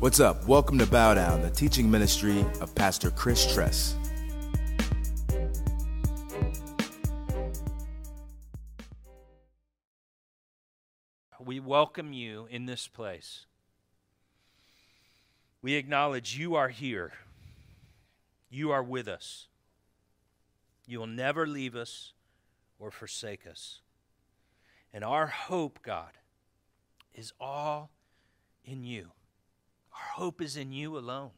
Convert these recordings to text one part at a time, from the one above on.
What's up? Welcome to Bow Down, the teaching ministry of Pastor Chris Tress. We welcome you in this place. We acknowledge you are here. You are with us. You will never leave us or forsake us. And our hope, God, is all in you. Our hope is in you alone.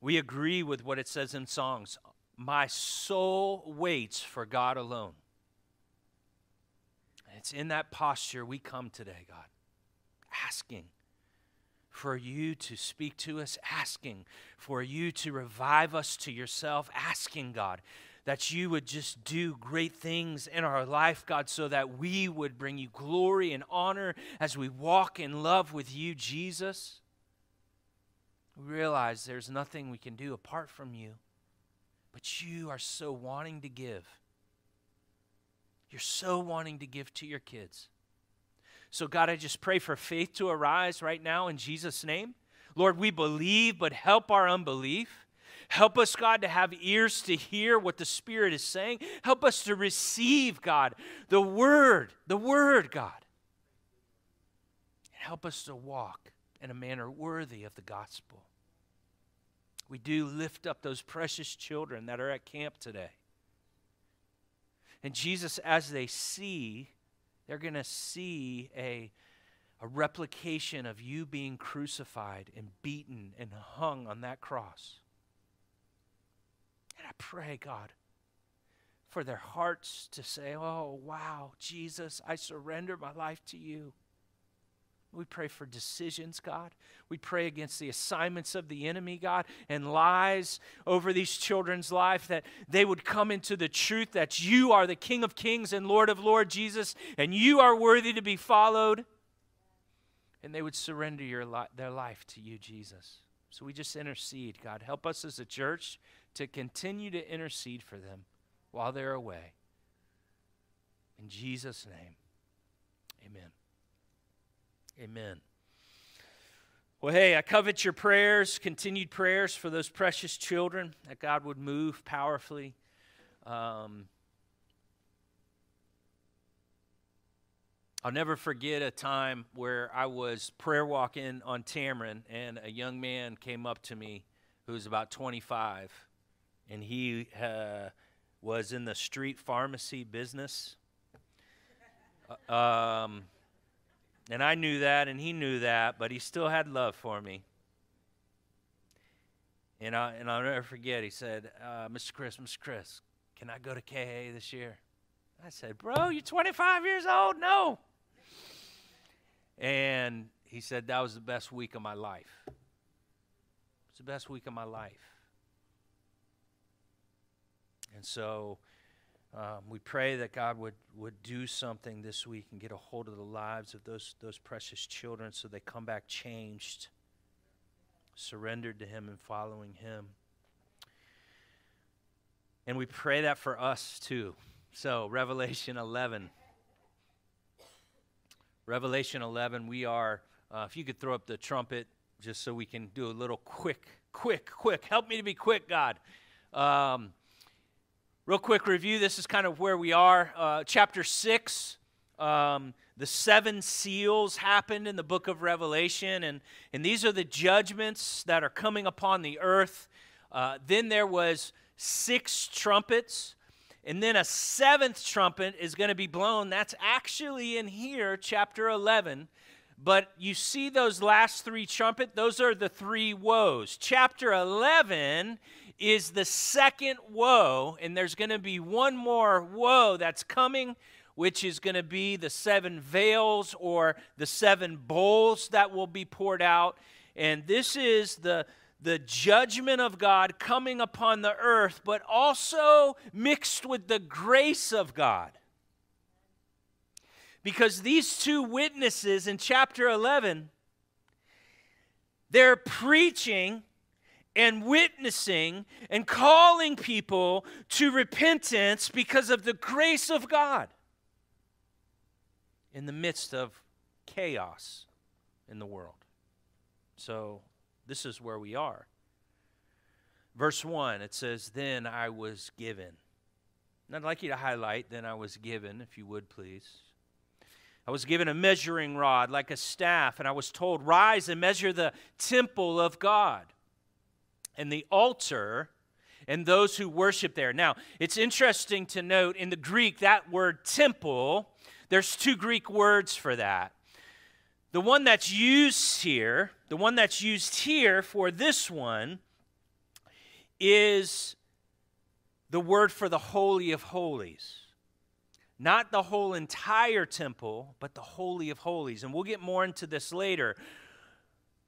We agree with what it says in Psalms My soul waits for God alone. And it's in that posture we come today, God, asking for you to speak to us, asking for you to revive us to yourself, asking, God, that you would just do great things in our life, God, so that we would bring you glory and honor as we walk in love with you, Jesus. We realize there's nothing we can do apart from you, but you are so wanting to give. You're so wanting to give to your kids. So, God, I just pray for faith to arise right now in Jesus' name. Lord, we believe, but help our unbelief. Help us, God, to have ears to hear what the Spirit is saying. Help us to receive, God, the Word, the Word, God. And help us to walk in a manner worthy of the gospel. We do lift up those precious children that are at camp today. And Jesus, as they see, they're going to see a, a replication of you being crucified and beaten and hung on that cross. And I pray, God, for their hearts to say, Oh, wow, Jesus, I surrender my life to you. We pray for decisions, God. We pray against the assignments of the enemy, God, and lies over these children's life that they would come into the truth that you are the King of Kings and Lord of Lords, Jesus, and you are worthy to be followed. And they would surrender li- their life to you, Jesus. So we just intercede, God. Help us as a church to continue to intercede for them while they're away. In Jesus' name, amen. Amen. Well, hey, I covet your prayers, continued prayers for those precious children, that God would move powerfully. Um, I'll never forget a time where I was prayer walking on Tamron, and a young man came up to me who was about 25 and he uh, was in the street pharmacy business. Uh, um, and I knew that, and he knew that, but he still had love for me. And, I, and I'll never forget, he said, uh, Mr. Chris, Mr. Chris, can I go to KA this year? I said, Bro, you're 25 years old? No. And he said, That was the best week of my life. It's the best week of my life. And so um, we pray that God would, would do something this week and get a hold of the lives of those, those precious children so they come back changed, surrendered to Him and following Him. And we pray that for us too. So, Revelation 11. Revelation 11, we are, uh, if you could throw up the trumpet just so we can do a little quick, quick, quick. Help me to be quick, God. Um, Real quick review this is kind of where we are. Uh, chapter 6, um, the seven seals happened in the book of Revelation, and, and these are the judgments that are coming upon the earth. Uh, then there was six trumpets, and then a seventh trumpet is going to be blown. That's actually in here, chapter 11. But you see those last three trumpet, those are the three woes. Chapter 11 is the second woe, and there's going to be one more woe that's coming, which is going to be the seven vials or the seven bowls that will be poured out. And this is the the judgment of God coming upon the earth, but also mixed with the grace of God. Because these two witnesses in chapter 11, they're preaching and witnessing and calling people to repentance because of the grace of God in the midst of chaos in the world. So this is where we are. Verse 1, it says, Then I was given. And I'd like you to highlight, Then I was given, if you would please. I was given a measuring rod like a staff, and I was told, Rise and measure the temple of God and the altar and those who worship there. Now, it's interesting to note in the Greek, that word temple, there's two Greek words for that. The one that's used here, the one that's used here for this one, is the word for the Holy of Holies. Not the whole entire temple, but the Holy of Holies. And we'll get more into this later.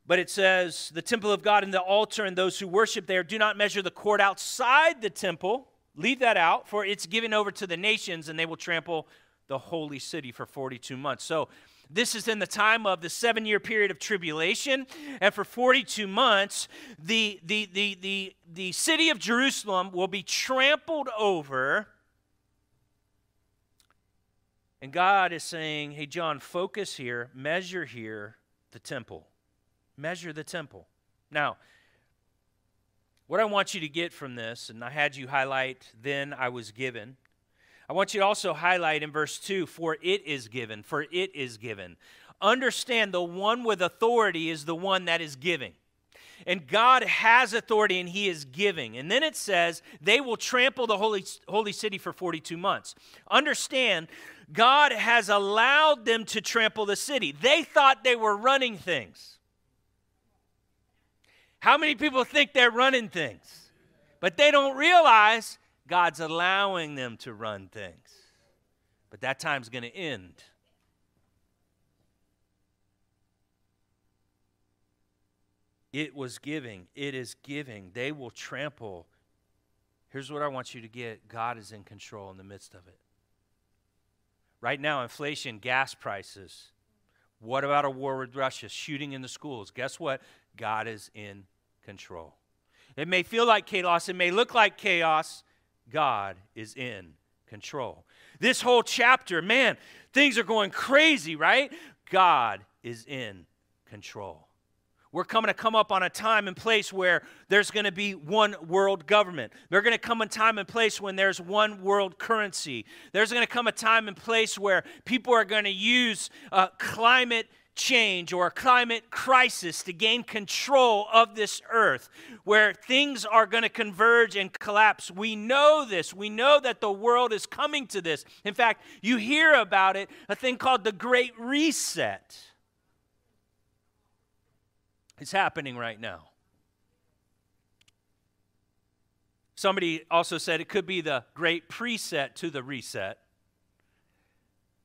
But it says, the temple of God and the altar and those who worship there do not measure the court outside the temple. Leave that out, for it's given over to the nations, and they will trample the holy city for 42 months. So this is in the time of the seven year period of tribulation. And for 42 months, the, the, the, the, the city of Jerusalem will be trampled over. And God is saying, hey, John, focus here, measure here the temple. Measure the temple. Now, what I want you to get from this, and I had you highlight, then I was given. I want you to also highlight in verse 2 for it is given, for it is given. Understand the one with authority is the one that is giving. And God has authority and He is giving. And then it says, they will trample the holy, holy city for 42 months. Understand, God has allowed them to trample the city. They thought they were running things. How many people think they're running things? But they don't realize God's allowing them to run things. But that time's going to end. It was giving. It is giving. They will trample. Here's what I want you to get God is in control in the midst of it. Right now, inflation, gas prices. What about a war with Russia? Shooting in the schools. Guess what? God is in control. It may feel like chaos, it may look like chaos, God is in control. This whole chapter, man, things are going crazy, right? God is in control. We're coming to come up on a time and place where there's going to be one world government. They're going to come a time and place when there's one world currency. There's going to come a time and place where people are going to use uh, climate change or a climate crisis to gain control of this earth where things are going to converge and collapse. We know this. We know that the world is coming to this. In fact, you hear about it, a thing called the Great Reset. It's happening right now. Somebody also said it could be the great preset to the reset.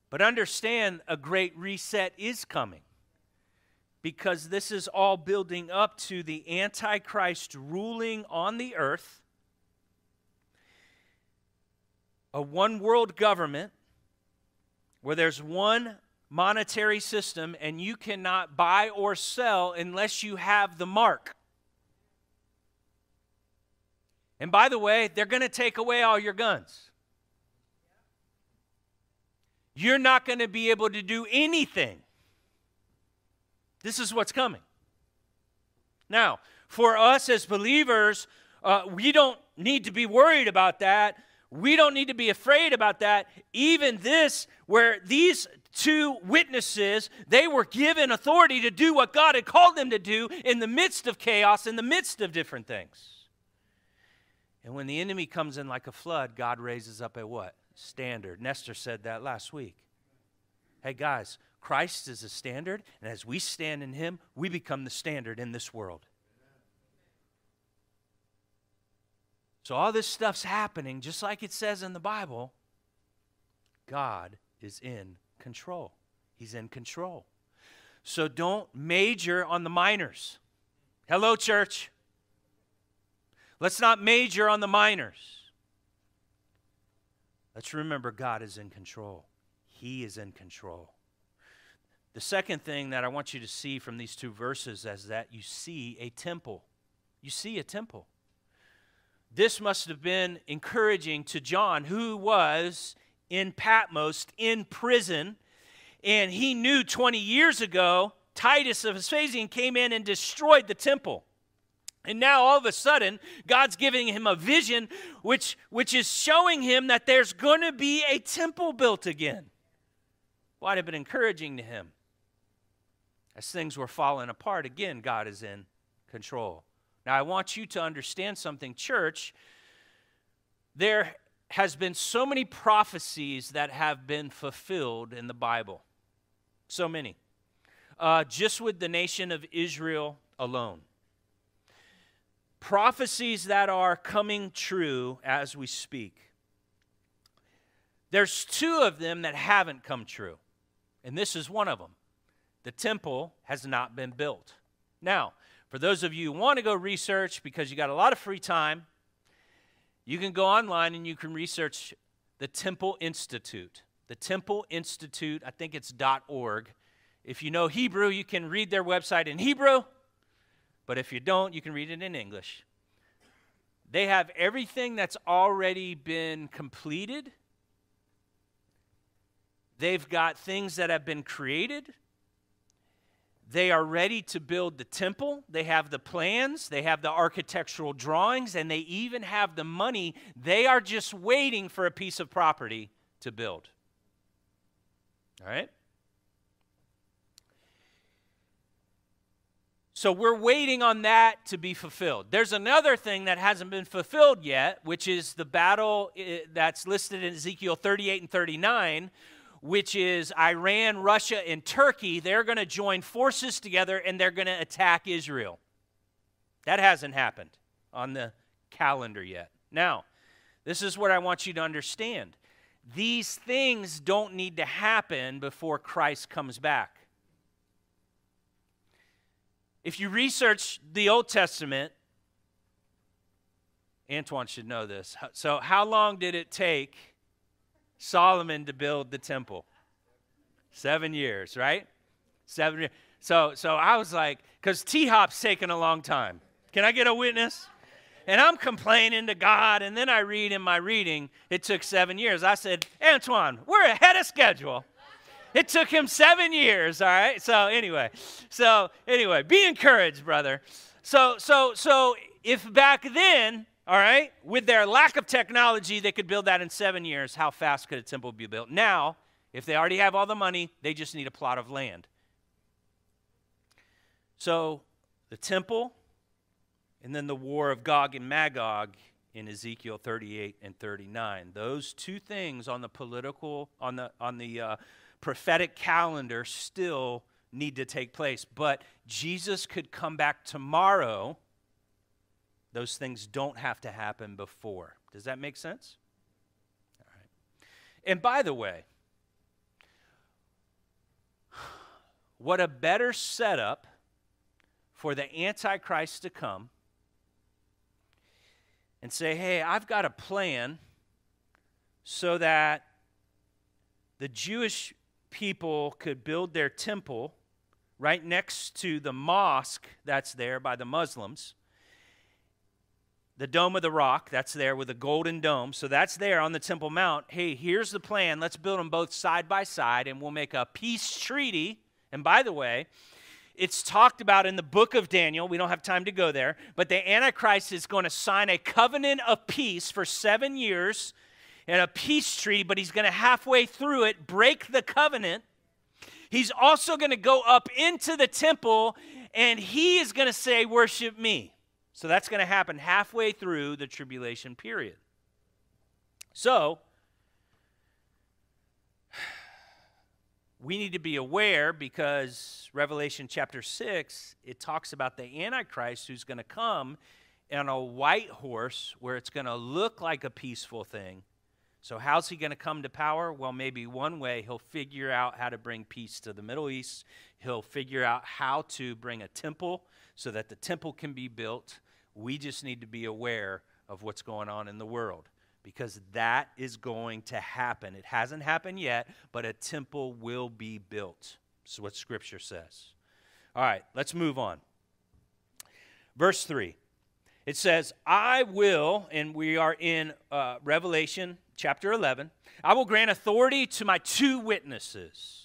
But understand a great reset is coming because this is all building up to the Antichrist ruling on the earth, a one world government where there's one monetary system and you cannot buy or sell unless you have the mark. And by the way, they're going to take away all your guns you're not going to be able to do anything. This is what's coming. Now, for us as believers, uh, we don't need to be worried about that. We don't need to be afraid about that. Even this, where these two witnesses, they were given authority to do what God had called them to do in the midst of chaos, in the midst of different things. And when the enemy comes in like a flood, God raises up a what? standard. Nestor said that last week. Hey, guys, Christ is a standard, and as we stand in Him, we become the standard in this world. So, all this stuff's happening just like it says in the Bible. God is in control. He's in control. So, don't major on the minors. Hello, church. Let's not major on the minors. Let's remember God is in control. He is in control. The second thing that I want you to see from these two verses is that you see a temple. You see a temple. This must have been encouraging to John, who was in Patmos, in prison, and he knew 20 years ago Titus of Vespasian came in and destroyed the temple. And now all of a sudden, God's giving him a vision which, which is showing him that there's going to be a temple built again. Might have been encouraging to him. As things were falling apart, again, God is in control. Now, I want you to understand something, church. There has been so many prophecies that have been fulfilled in the Bible. So many. Uh, just with the nation of Israel alone. Prophecies that are coming true as we speak. There's two of them that haven't come true, and this is one of them. The temple has not been built. Now, for those of you who want to go research because you got a lot of free time, you can go online and you can research the Temple Institute. The Temple Institute, I think it's .org. If you know Hebrew, you can read their website in Hebrew, but if you don't, you can read it in English. They have everything that's already been completed. They've got things that have been created. They are ready to build the temple. They have the plans, they have the architectural drawings, and they even have the money. They are just waiting for a piece of property to build. All right? So we're waiting on that to be fulfilled. There's another thing that hasn't been fulfilled yet, which is the battle eh, that's listed in Ezekiel 38 and 39, which is Iran, Russia, and Turkey, they're going to join forces together and they're going to attack Israel. That hasn't happened on the calendar yet. Now, this is what I want you to understand. These things don't need to happen before Christ comes back. If you research the Old Testament, Antoine should know this. So, how long did it take Solomon to build the temple? Seven years, right? Seven years. So, so I was like, because T Hop's taking a long time. Can I get a witness? And I'm complaining to God, and then I read in my reading, it took seven years. I said, Antoine, we're ahead of schedule. It took him seven years, all right? So anyway, so anyway, be encouraged, brother. So, so, so if back then all right? With their lack of technology, they could build that in seven years. How fast could a temple be built? Now, if they already have all the money, they just need a plot of land. So, the temple, and then the war of Gog and Magog in Ezekiel 38 and 39. Those two things on the political, on the, on the uh, prophetic calendar still need to take place. But Jesus could come back tomorrow those things don't have to happen before. Does that make sense? All right. And by the way, what a better setup for the Antichrist to come and say, hey, I've got a plan so that the Jewish people could build their temple right next to the mosque that's there by the Muslims the Dome of the Rock, that's there with a golden dome. So that's there on the Temple Mount. Hey, here's the plan. Let's build them both side by side and we'll make a peace treaty. And by the way, it's talked about in the book of Daniel. We don't have time to go there. But the Antichrist is going to sign a covenant of peace for seven years and a peace treaty, but he's going to halfway through it break the covenant. He's also going to go up into the temple and he is going to say, Worship me. So that's going to happen halfway through the tribulation period. So, we need to be aware because Revelation chapter 6, it talks about the Antichrist who's going to come on a white horse where it's going to look like a peaceful thing. So, how's he going to come to power? Well, maybe one way he'll figure out how to bring peace to the Middle East. He'll figure out how to bring a temple so that the temple can be built. We just need to be aware of what's going on in the world because that is going to happen. It hasn't happened yet, but a temple will be built. This is what Scripture says. All right, let's move on. Verse 3. It says, I will, and we are in uh, Revelation chapter 11, I will grant authority to my two witnesses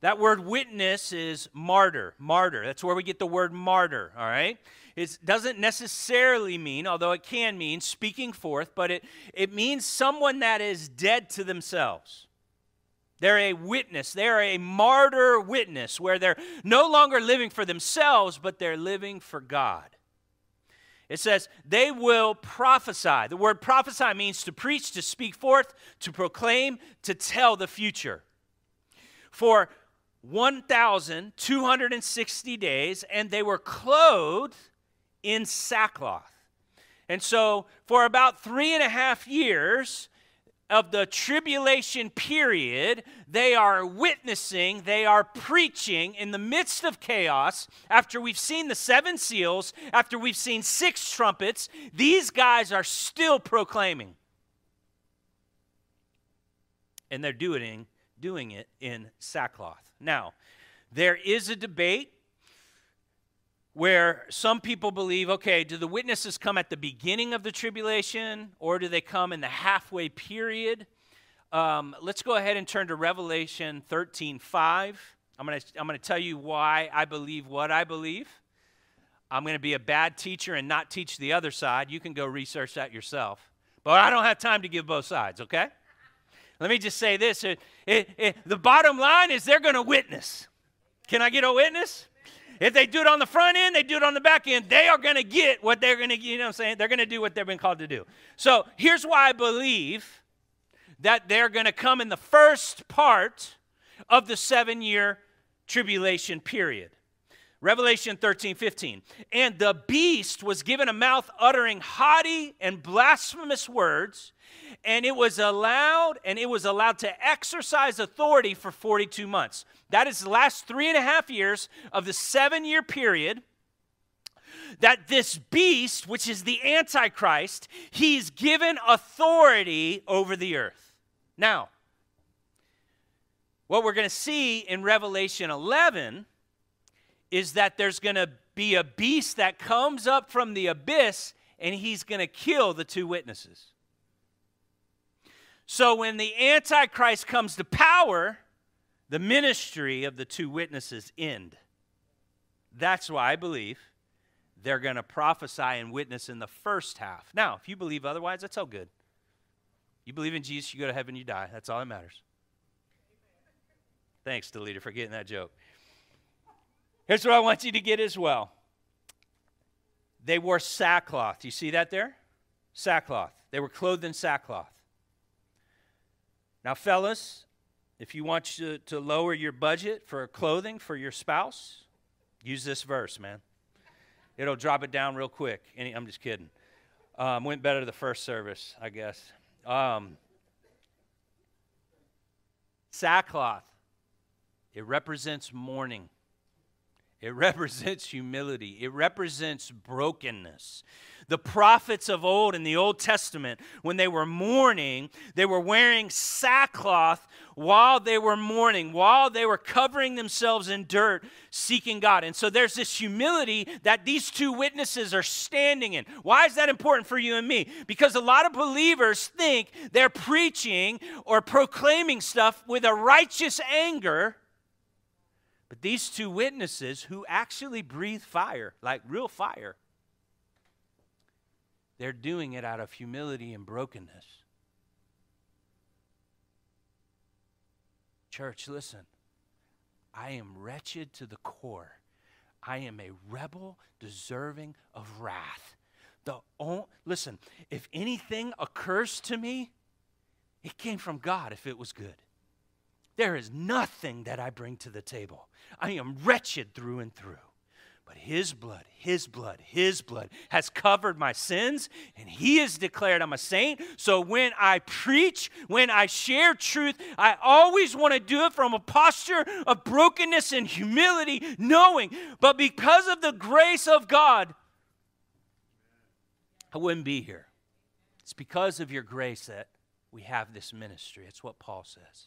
That word witness is martyr, martyr. That's where we get the word martyr, all right? It doesn't necessarily mean, although it can mean speaking forth, but it, it means someone that is dead to themselves. They're a witness. They're a martyr witness where they're no longer living for themselves, but they're living for God. It says, they will prophesy. The word prophesy means to preach, to speak forth, to proclaim, to tell the future. For 1,260 days, and they were clothed in sackcloth. And so, for about three and a half years, of the tribulation period, they are witnessing, they are preaching in the midst of chaos. After we've seen the seven seals, after we've seen six trumpets, these guys are still proclaiming. And they're doing, doing it in sackcloth. Now, there is a debate where some people believe okay, do the witnesses come at the beginning of the tribulation or do they come in the halfway period? Um, let's go ahead and turn to Revelation 13 5. I'm going to I'm going to tell you why I believe what I believe. I'm going to be a bad teacher and not teach the other side. You can go research that yourself. But I don't have time to give both sides, okay? Let me just say this it, it, it, the bottom line is they're going to witness. Can I get a witness? If they do it on the front end, they do it on the back end, they are going to get what they're going to, you know what I'm saying? They're going to do what they've been called to do. So here's why I believe that they're going to come in the first part of the seven year tribulation period. Revelation 13, 15. And the beast was given a mouth uttering haughty and blasphemous words, and it was allowed, and it was allowed to exercise authority for 42 months. That is the last three and a half years of the seven year period that this beast, which is the Antichrist, he's given authority over the earth. Now, what we're going to see in Revelation 11 is that there's going to be a beast that comes up from the abyss and he's going to kill the two witnesses. So when the Antichrist comes to power, the ministry of the two witnesses end. That's why I believe they're going to prophesy and witness in the first half. Now, if you believe otherwise, that's all good. You believe in Jesus, you go to heaven, you die. That's all that matters. Thanks, leader, for getting that joke. Here's what I want you to get as well. They wore sackcloth. You see that there? Sackcloth. They were clothed in sackcloth. Now, fellas, if you want to, to lower your budget for clothing for your spouse, use this verse, man. It'll drop it down real quick. Any, I'm just kidding. Um, went better the first service, I guess. Um, sackcloth, it represents mourning. It represents humility. It represents brokenness. The prophets of old in the Old Testament, when they were mourning, they were wearing sackcloth while they were mourning, while they were covering themselves in dirt, seeking God. And so there's this humility that these two witnesses are standing in. Why is that important for you and me? Because a lot of believers think they're preaching or proclaiming stuff with a righteous anger but these two witnesses who actually breathe fire, like real fire, they're doing it out of humility and brokenness. Church, listen. I am wretched to the core. I am a rebel deserving of wrath. The oh, listen, if anything occurs to me, it came from God if it was good. There is nothing that I bring to the table. I am wretched through and through. But His blood, His blood, His blood has covered my sins, and He has declared I'm a saint. So when I preach, when I share truth, I always want to do it from a posture of brokenness and humility, knowing, but because of the grace of God, I wouldn't be here. It's because of your grace that we have this ministry. It's what Paul says.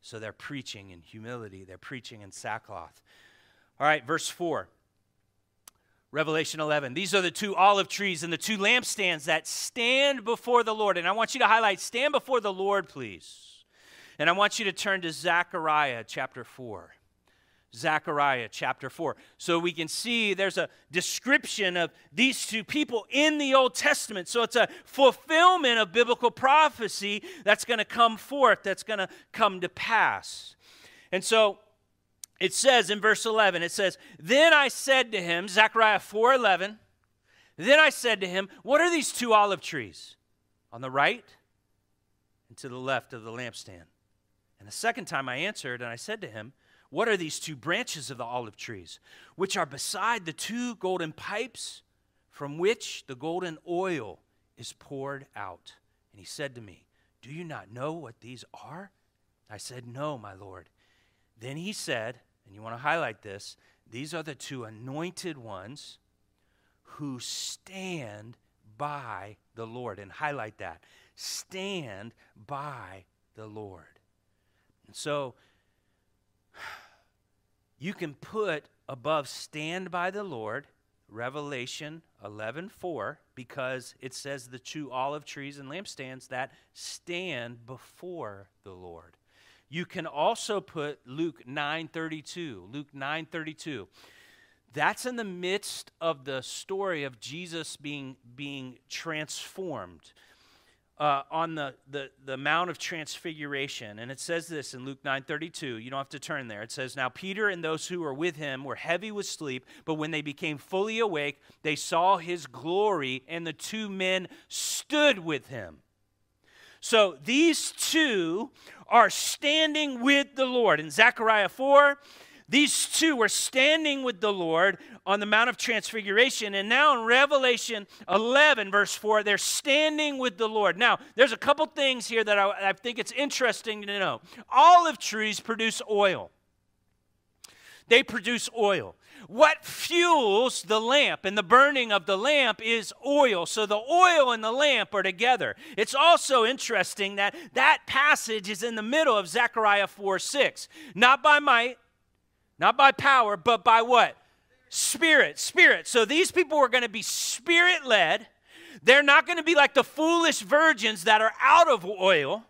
So they're preaching in humility, they're preaching in sackcloth. All right, verse 4. Revelation 11. These are the two olive trees and the two lampstands that stand before the Lord. And I want you to highlight stand before the Lord, please. And I want you to turn to Zechariah chapter 4. Zechariah chapter 4. So we can see there's a description of these two people in the Old Testament. So it's a fulfillment of biblical prophecy that's going to come forth, that's going to come to pass. And so it says in verse 11, it says, Then I said to him, Zechariah 4 11, then I said to him, What are these two olive trees? On the right and to the left of the lampstand. And the second time I answered, and I said to him, What are these two branches of the olive trees, which are beside the two golden pipes from which the golden oil is poured out? And he said to me, Do you not know what these are? I said, No, my Lord. Then he said, and you want to highlight this, these are the two anointed ones who stand by the Lord. And highlight that stand by the Lord. And so you can put above stand by the Lord Revelation 11:4 because it says the two olive trees and lampstands that stand before the Lord. You can also put Luke 9:32. Luke 9:32. That's in the midst of the story of Jesus being being transformed. Uh, on the, the, the Mount of Transfiguration. And it says this in Luke 9:32. You don't have to turn there. It says, Now Peter and those who were with him were heavy with sleep, but when they became fully awake, they saw his glory, and the two men stood with him. So these two are standing with the Lord. In Zechariah 4, these two were standing with the Lord on the Mount of Transfiguration. And now in Revelation 11, verse 4, they're standing with the Lord. Now, there's a couple things here that I, I think it's interesting to know. Olive trees produce oil, they produce oil. What fuels the lamp and the burning of the lamp is oil. So the oil and the lamp are together. It's also interesting that that passage is in the middle of Zechariah 4 6. Not by might, not by power, but by what? Spirit. Spirit. So these people are going to be spirit led. They're not going to be like the foolish virgins that are out of oil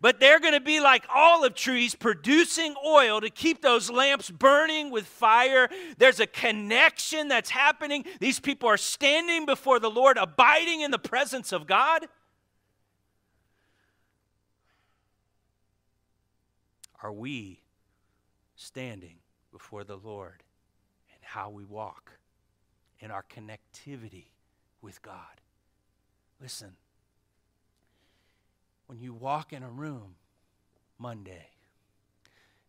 but they're going to be like olive trees producing oil to keep those lamps burning with fire. There's a connection that's happening. These people are standing before the Lord, abiding in the presence of God. Are we standing before the Lord and how we walk in our connectivity with God? Listen, when you walk in a room Monday,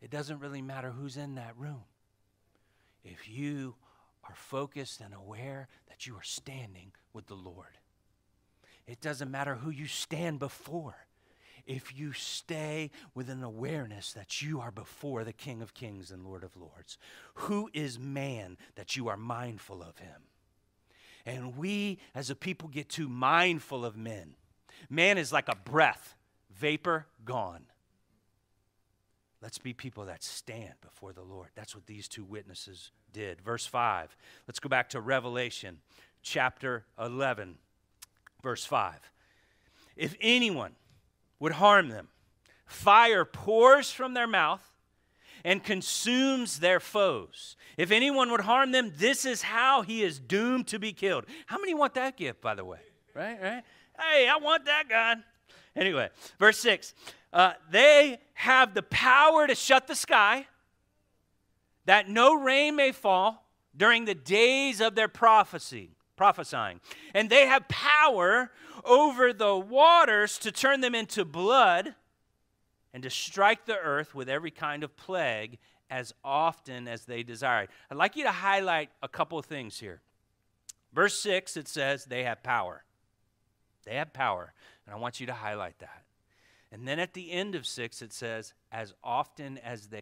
it doesn't really matter who's in that room. If you are focused and aware that you are standing with the Lord, it doesn't matter who you stand before. If you stay with an awareness that you are before the King of Kings and Lord of Lords, who is man that you are mindful of him? And we as a people get too mindful of men Man is like a breath, vapor gone. Let's be people that stand before the Lord. That's what these two witnesses did. Verse 5. Let's go back to Revelation chapter 11, verse 5. If anyone would harm them, fire pours from their mouth and consumes their foes. If anyone would harm them, this is how he is doomed to be killed. How many want that gift, by the way? Right, right? Hey, I want that gun. Anyway, verse 6 uh, they have the power to shut the sky, that no rain may fall during the days of their prophecy prophesying and they have power over the waters to turn them into blood and to strike the earth with every kind of plague as often as they desire i'd like you to highlight a couple of things here verse 6 it says they have power they have power. And I want you to highlight that. And then at the end of 6, it says, as often as they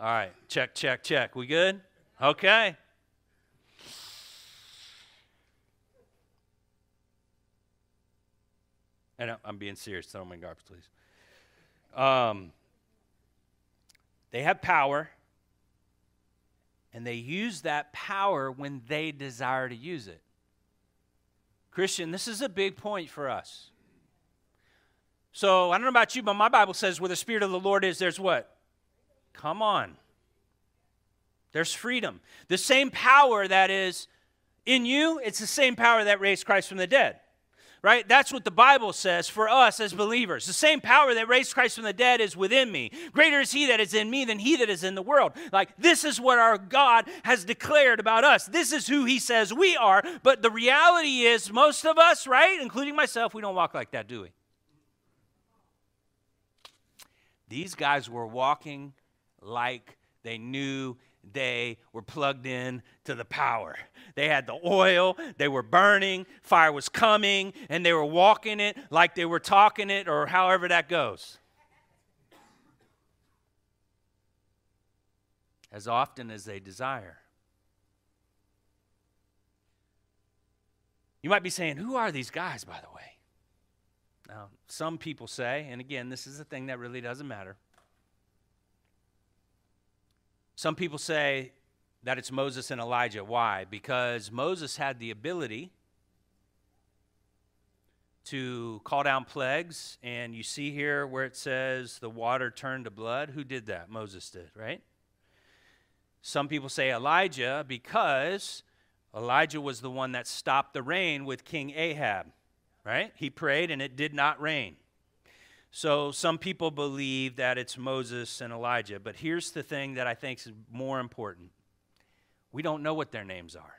All right, check, check, check. We good? Okay. And I'm being serious. Throw them in garbage, please. Um, they have power, and they use that power when they desire to use it. Christian, this is a big point for us. So I don't know about you, but my Bible says where the Spirit of the Lord is, there's what? Come on. There's freedom. The same power that is in you, it's the same power that raised Christ from the dead right? That's what the Bible says for us as believers. The same power that raised Christ from the dead is within me. Greater is he that is in me than he that is in the world. Like, this is what our God has declared about us. This is who he says we are. But the reality is, most of us, right, including myself, we don't walk like that, do we? These guys were walking like they knew they were plugged in to the power. They had the oil, they were burning, fire was coming, and they were walking it like they were talking it, or however that goes. As often as they desire. You might be saying, Who are these guys, by the way? Now, some people say, and again, this is a thing that really doesn't matter. Some people say that it's Moses and Elijah. Why? Because Moses had the ability to call down plagues, and you see here where it says the water turned to blood. Who did that? Moses did, right? Some people say Elijah because Elijah was the one that stopped the rain with King Ahab, right? He prayed and it did not rain. So some people believe that it's Moses and Elijah, but here's the thing that I think is more important we don't know what their names are.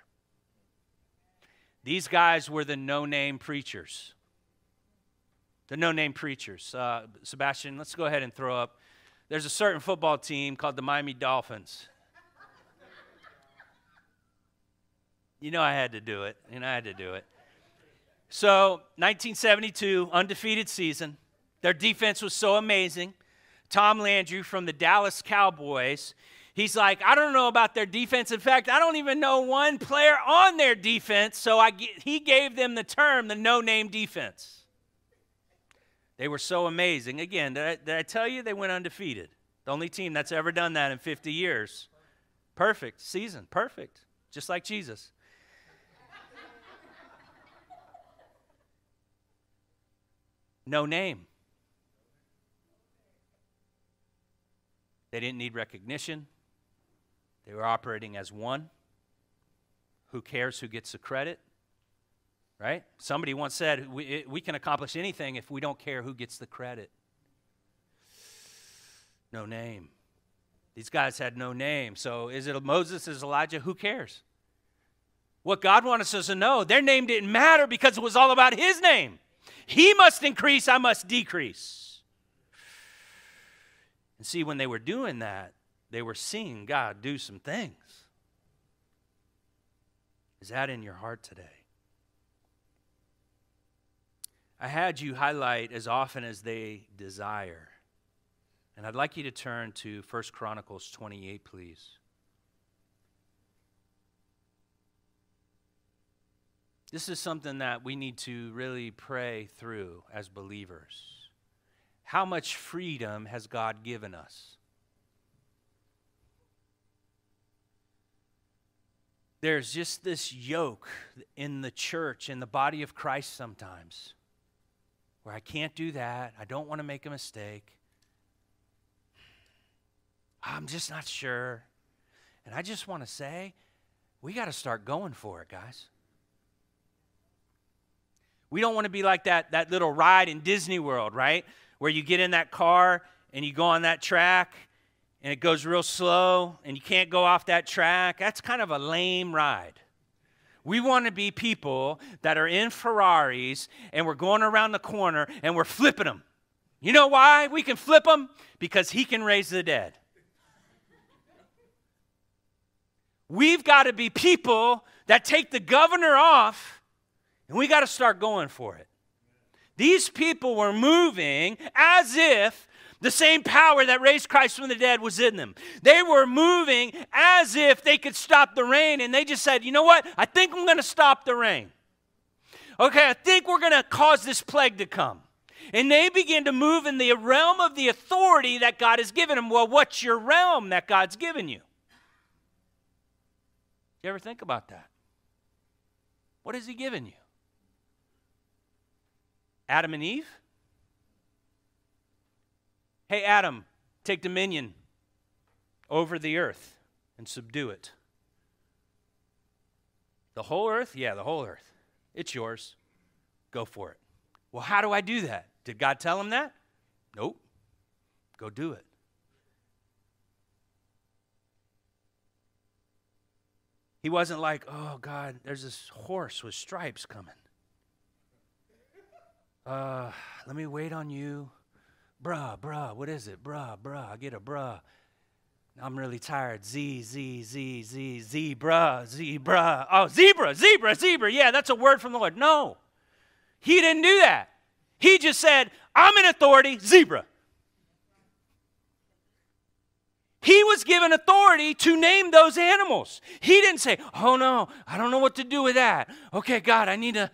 These guys were the no name preachers. The no name preachers. Uh, Sebastian, let's go ahead and throw up. There's a certain football team called the Miami Dolphins. you know I had to do it. You know I had to do it. So, 1972, undefeated season. Their defense was so amazing. Tom Landry from the Dallas Cowboys, he's like, I don't know about their defense. In fact, I don't even know one player on their defense. So I, he gave them the term the no name defense. They were so amazing. Again, did I, did I tell you they went undefeated? The only team that's ever done that in 50 years. Perfect season, perfect, just like Jesus. no name. They didn't need recognition. They were operating as one. Who cares who gets the credit? Right? Somebody once said, we, we can accomplish anything if we don't care who gets the credit. No name. These guys had no name. So is it Moses, is Elijah? Who cares? What God wants us to know, their name didn't matter because it was all about His name. He must increase, I must decrease. And see, when they were doing that, they were seeing God do some things. Is that in your heart today? I had you highlight as often as they desire. And I'd like you to turn to 1 Chronicles 28, please. This is something that we need to really pray through as believers. How much freedom has God given us? There's just this yoke in the church, in the body of Christ sometimes, where I can't do that. I don't want to make a mistake. I'm just not sure. And I just want to say, we got to start going for it, guys. We don't want to be like that, that little ride in Disney World, right? Where you get in that car and you go on that track and it goes real slow and you can't go off that track. That's kind of a lame ride. We want to be people that are in Ferraris and we're going around the corner and we're flipping them. You know why we can flip them? Because he can raise the dead. We've got to be people that take the governor off and we got to start going for it. These people were moving as if The same power that raised Christ from the dead was in them. They were moving as if they could stop the rain, and they just said, You know what? I think I'm going to stop the rain. Okay, I think we're going to cause this plague to come. And they begin to move in the realm of the authority that God has given them. Well, what's your realm that God's given you? You ever think about that? What has He given you? Adam and Eve? Hey, Adam, take dominion over the earth and subdue it. The whole earth? Yeah, the whole earth. It's yours. Go for it. Well, how do I do that? Did God tell him that? Nope. Go do it. He wasn't like, oh, God, there's this horse with stripes coming. Uh, let me wait on you. Bruh, bruh, what is it? Bruh, bruh, I get a bruh. I'm really tired. Z, Z, Z, Z, zebra, zebra. Oh, zebra, zebra, zebra. Yeah, that's a word from the Lord. No, he didn't do that. He just said, I'm in authority, zebra. He was given authority to name those animals. He didn't say, Oh no, I don't know what to do with that. Okay, God, I need to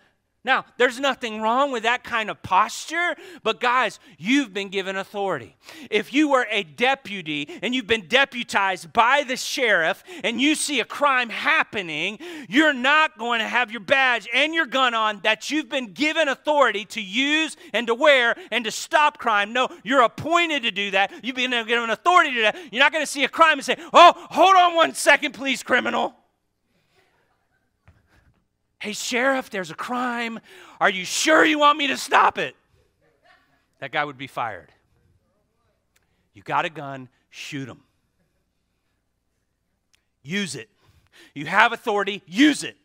now, there's nothing wrong with that kind of posture, but guys, you've been given authority. If you were a deputy and you've been deputized by the sheriff and you see a crime happening, you're not going to have your badge and your gun on that you've been given authority to use and to wear and to stop crime. No, you're appointed to do that. You've been given authority to do that. You're not going to see a crime and say, Oh, hold on one second, please, criminal. Hey, sheriff, there's a crime. Are you sure you want me to stop it? That guy would be fired. You got a gun, shoot him. Use it. You have authority, use it.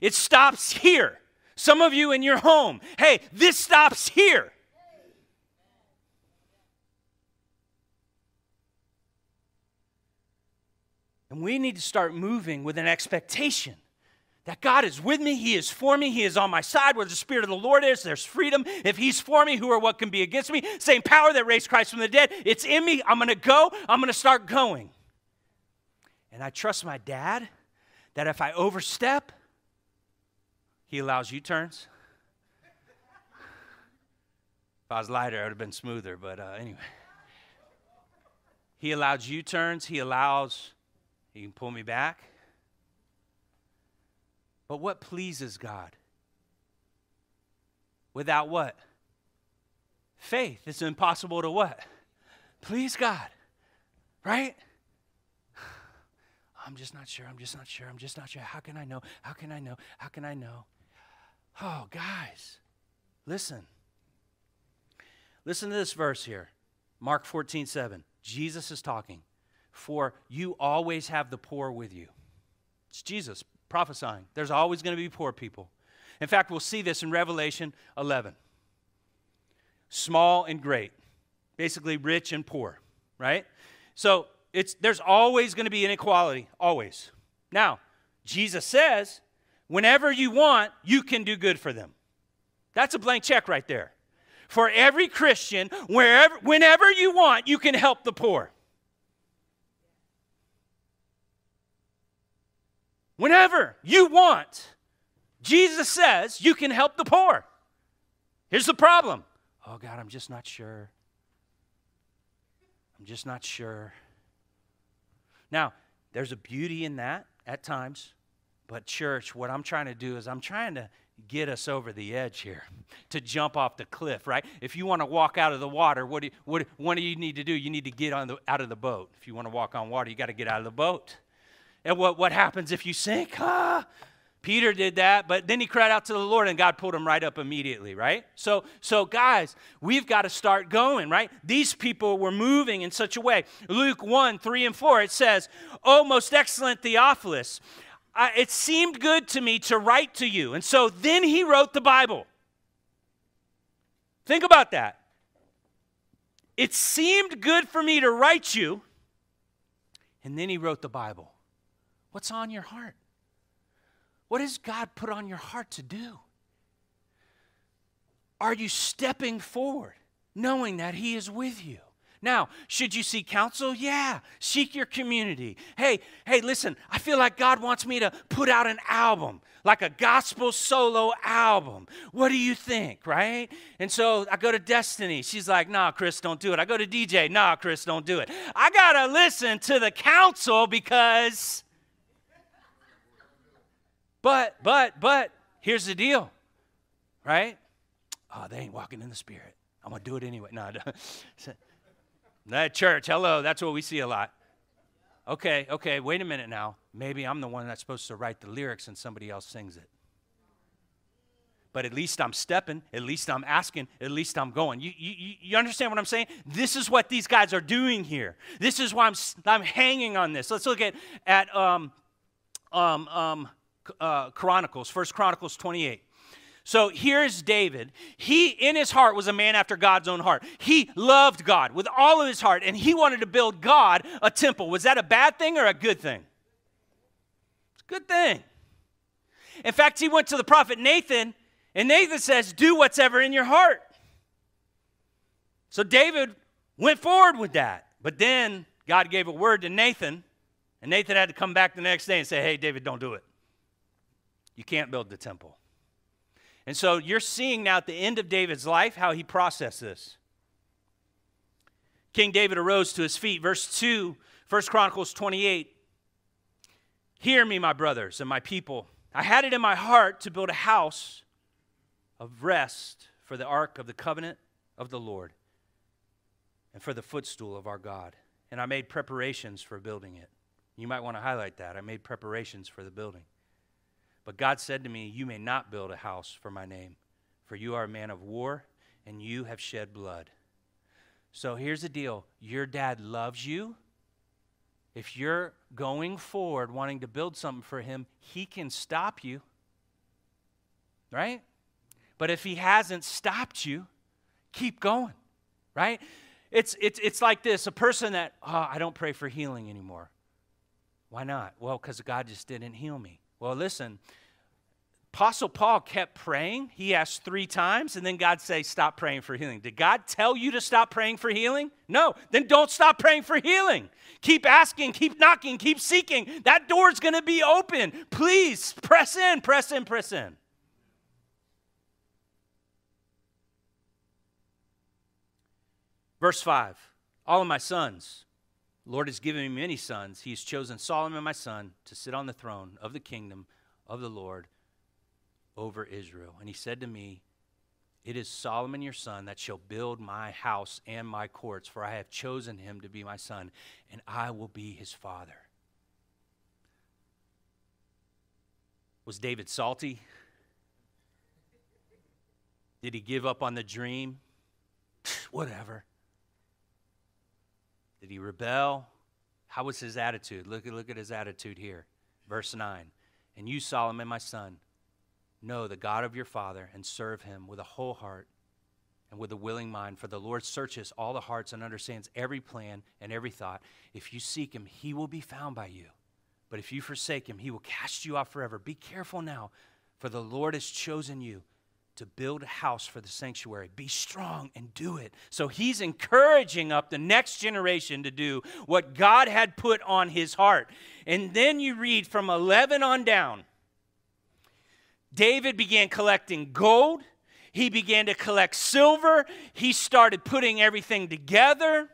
It stops here. Some of you in your home, hey, this stops here. And we need to start moving with an expectation that God is with me, He is for me, He is on my side. Where the Spirit of the Lord is, there's freedom. If He's for me, who or what can be against me? Same power that raised Christ from the dead, it's in me. I'm gonna go, I'm gonna start going. And I trust my dad that if I overstep, he allows U turns. If I was lighter, it would have been smoother, but uh, anyway. He allows U turns, he allows, he can pull me back. But what pleases God? Without what? Faith. It's impossible to what? Please God. Right? I'm just not sure. I'm just not sure. I'm just not sure. How can I know? How can I know? How can I know? Oh, guys, listen. Listen to this verse here Mark 14, 7. Jesus is talking. For you always have the poor with you. It's Jesus prophesying. There's always going to be poor people. In fact, we'll see this in Revelation 11. Small and great, basically rich and poor, right? So it's, there's always going to be inequality, always. Now, Jesus says, whenever you want, you can do good for them. That's a blank check right there. For every Christian, wherever, whenever you want, you can help the poor. Whenever you want, Jesus says you can help the poor. Here's the problem. Oh, God, I'm just not sure. I'm just not sure. Now, there's a beauty in that at times, but, church, what I'm trying to do is I'm trying to get us over the edge here to jump off the cliff, right? If you want to walk out of the water, what do you, what, what do you need to do? You need to get on the, out of the boat. If you want to walk on water, you got to get out of the boat. And what, what happens if you sink? Ah, Peter did that, but then he cried out to the Lord and God pulled him right up immediately, right? So, so guys, we've got to start going, right? These people were moving in such a way. Luke 1 3 and 4, it says, Oh, most excellent Theophilus, I, it seemed good to me to write to you. And so then he wrote the Bible. Think about that. It seemed good for me to write you, and then he wrote the Bible. What's on your heart? What has God put on your heart to do? Are you stepping forward knowing that He is with you? Now, should you seek counsel? Yeah, seek your community. Hey, hey, listen, I feel like God wants me to put out an album, like a gospel solo album. What do you think, right? And so I go to Destiny. She's like, nah, Chris, don't do it. I go to DJ, nah, Chris, don't do it. I got to listen to the counsel because. But, but, but, here's the deal, right? Oh, they ain't walking in the Spirit. I'm going to do it anyway. No, That church, hello, that's what we see a lot. Okay, okay, wait a minute now. Maybe I'm the one that's supposed to write the lyrics and somebody else sings it. But at least I'm stepping, at least I'm asking, at least I'm going. You, you, you understand what I'm saying? This is what these guys are doing here. This is why I'm, I'm hanging on this. Let's look at, at um, um, um, uh, Chronicles, First Chronicles 28. So here's David. He, in his heart, was a man after God's own heart. He loved God with all of his heart, and he wanted to build God a temple. Was that a bad thing or a good thing? It's a good thing. In fact, he went to the prophet Nathan, and Nathan says, Do what's ever in your heart. So David went forward with that. But then God gave a word to Nathan, and Nathan had to come back the next day and say, Hey, David, don't do it. You can't build the temple. And so you're seeing now at the end of David's life how he processed this. King David arose to his feet. Verse 2, 1 Chronicles 28. Hear me, my brothers and my people. I had it in my heart to build a house of rest for the ark of the covenant of the Lord and for the footstool of our God. And I made preparations for building it. You might want to highlight that. I made preparations for the building. But God said to me, You may not build a house for my name, for you are a man of war and you have shed blood. So here's the deal your dad loves you. If you're going forward wanting to build something for him, he can stop you. Right? But if he hasn't stopped you, keep going. Right? It's, it's, it's like this a person that, oh, I don't pray for healing anymore. Why not? Well, because God just didn't heal me. Well, listen, Apostle Paul kept praying. He asked three times, and then God say, Stop praying for healing. Did God tell you to stop praying for healing? No. Then don't stop praying for healing. Keep asking, keep knocking, keep seeking. That door's going to be open. Please press in, press in, press in. Verse 5 All of my sons, Lord has given me many sons. He has chosen Solomon, my son, to sit on the throne of the kingdom of the Lord over Israel. And he said to me, It is Solomon your son that shall build my house and my courts, for I have chosen him to be my son, and I will be his father. Was David salty? Did he give up on the dream? Whatever. Did he rebel? How was his attitude? Look, look at his attitude here. Verse 9. And you, Solomon, my son, know the God of your father and serve him with a whole heart and with a willing mind. For the Lord searches all the hearts and understands every plan and every thought. If you seek him, he will be found by you. But if you forsake him, he will cast you off forever. Be careful now, for the Lord has chosen you to build a house for the sanctuary. Be strong and do it. So he's encouraging up the next generation to do what God had put on his heart. And then you read from 11 on down David began collecting gold. He began to collect silver. He started putting everything together.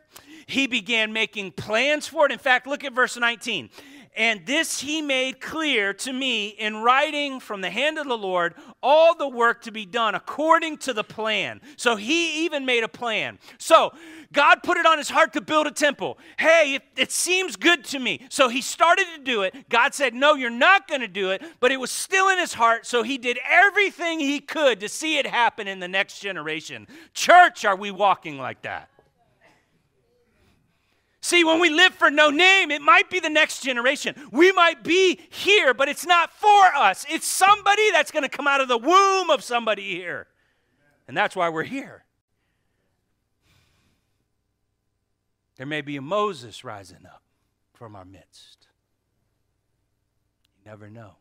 He began making plans for it. In fact, look at verse 19. And this he made clear to me in writing from the hand of the Lord all the work to be done according to the plan. So he even made a plan. So God put it on his heart to build a temple. Hey, it, it seems good to me. So he started to do it. God said, No, you're not going to do it. But it was still in his heart. So he did everything he could to see it happen in the next generation. Church, are we walking like that? See, when we live for no name, it might be the next generation. We might be here, but it's not for us. It's somebody that's going to come out of the womb of somebody here. And that's why we're here. There may be a Moses rising up from our midst. You never know.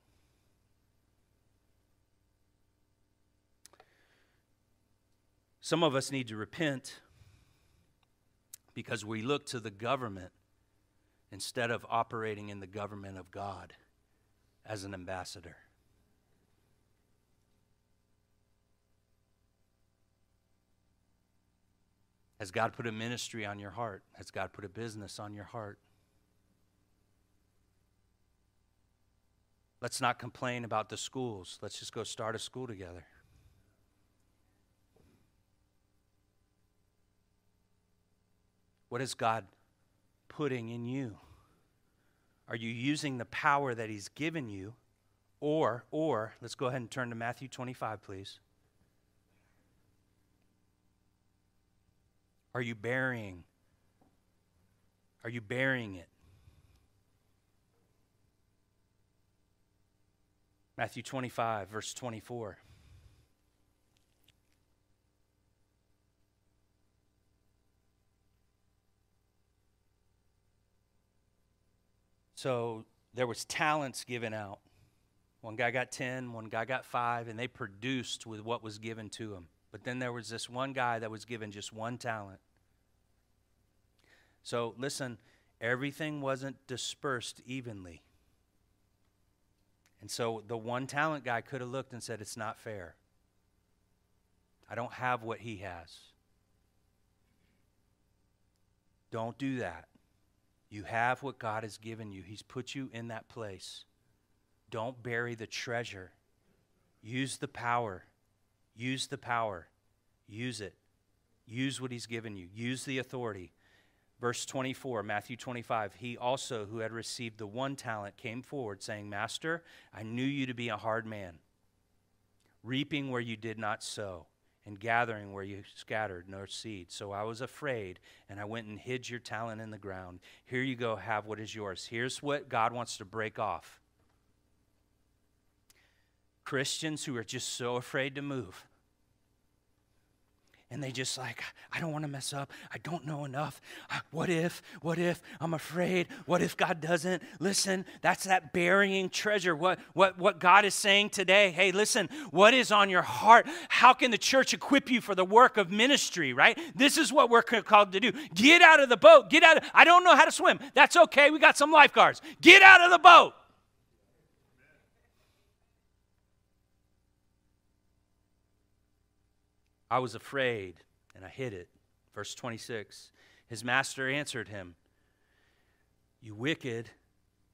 Some of us need to repent because we look to the government instead of operating in the government of God as an ambassador. Has God put a ministry on your heart? Has God put a business on your heart? Let's not complain about the schools. Let's just go start a school together. What is God putting in you? Are you using the power that He's given you? Or, or, let's go ahead and turn to Matthew 25, please. Are you burying? Are you burying it? Matthew 25, verse 24. So there was talents given out. One guy got 10, one guy got 5 and they produced with what was given to them. But then there was this one guy that was given just one talent. So listen, everything wasn't dispersed evenly. And so the one talent guy could have looked and said, It's not fair. I don't have what he has. Don't do that. You have what God has given you, He's put you in that place. Don't bury the treasure. Use the power. Use the power. Use it. Use what He's given you. Use the authority. Verse 24, Matthew 25, he also, who had received the one talent, came forward, saying, Master, I knew you to be a hard man, reaping where you did not sow, and gathering where you scattered no seed. So I was afraid, and I went and hid your talent in the ground. Here you go, have what is yours. Here's what God wants to break off Christians who are just so afraid to move and they just like i don't want to mess up. I don't know enough. Uh, what if what if? I'm afraid. What if god doesn't? Listen that's that burying treasure. What what what god is saying today hey listen what is on your heart? How can the church equip you for the work of ministry right? This is what we're called to do. Get out of the boat. Get out of, i don't know how to swim. That's okay. We got some lifeguards. Get out of the boat I was afraid and I hid it. Verse 26 His master answered him, You wicked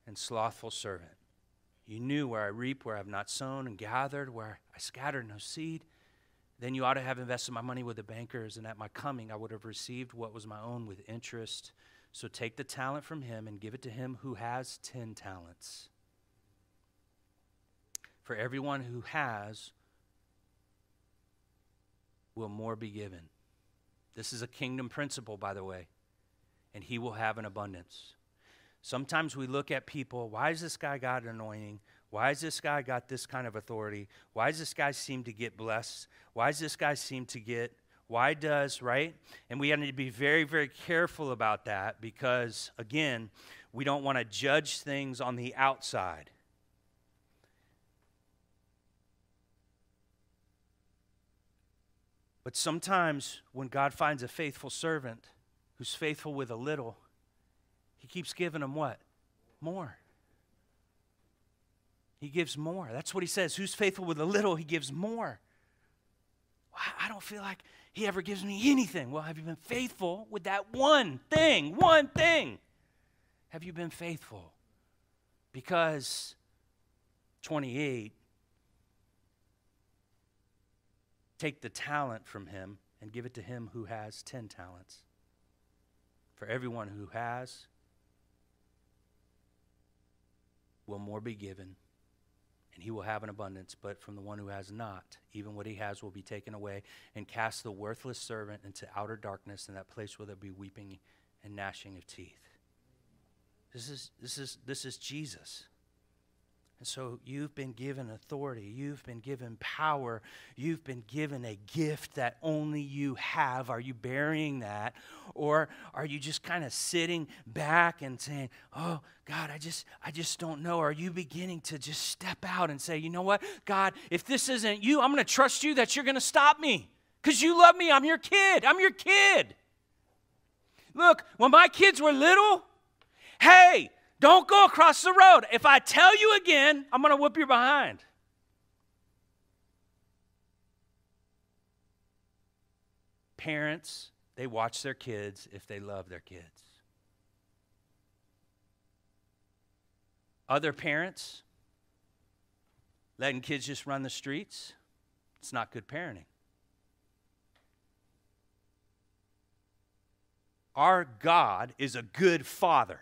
and slothful servant. You knew where I reap, where I have not sown, and gathered, where I scattered no seed. Then you ought to have invested my money with the bankers, and at my coming I would have received what was my own with interest. So take the talent from him and give it to him who has ten talents. For everyone who has, will more be given. This is a kingdom principle, by the way, and he will have an abundance. Sometimes we look at people, why has this guy got an anointing? Why has this guy got this kind of authority? Why does this guy seem to get blessed? Why does this guy seem to get, why does, right? And we have to be very, very careful about that because, again, we don't want to judge things on the outside. But sometimes when God finds a faithful servant who's faithful with a little, he keeps giving them what? More. He gives more. That's what he says. Who's faithful with a little, he gives more. I don't feel like he ever gives me anything. Well, have you been faithful with that one thing? One thing. Have you been faithful? Because 28 Take the talent from him and give it to him who has 10 talents. For everyone who has, will more be given, and he will have an abundance. But from the one who has not, even what he has will be taken away, and cast the worthless servant into outer darkness, in that place where there'll be weeping and gnashing of teeth. This is, this is, this is Jesus. And so you've been given authority, you've been given power, you've been given a gift that only you have. Are you burying that? Or are you just kind of sitting back and saying, "Oh, God, I just I just don't know." Are you beginning to just step out and say, "You know what? God, if this isn't you, I'm going to trust you that you're going to stop me cuz you love me. I'm your kid. I'm your kid." Look, when my kids were little, hey, don't go across the road. If I tell you again, I'm going to whoop your behind. Parents, they watch their kids if they love their kids. Other parents, letting kids just run the streets, it's not good parenting. Our God is a good father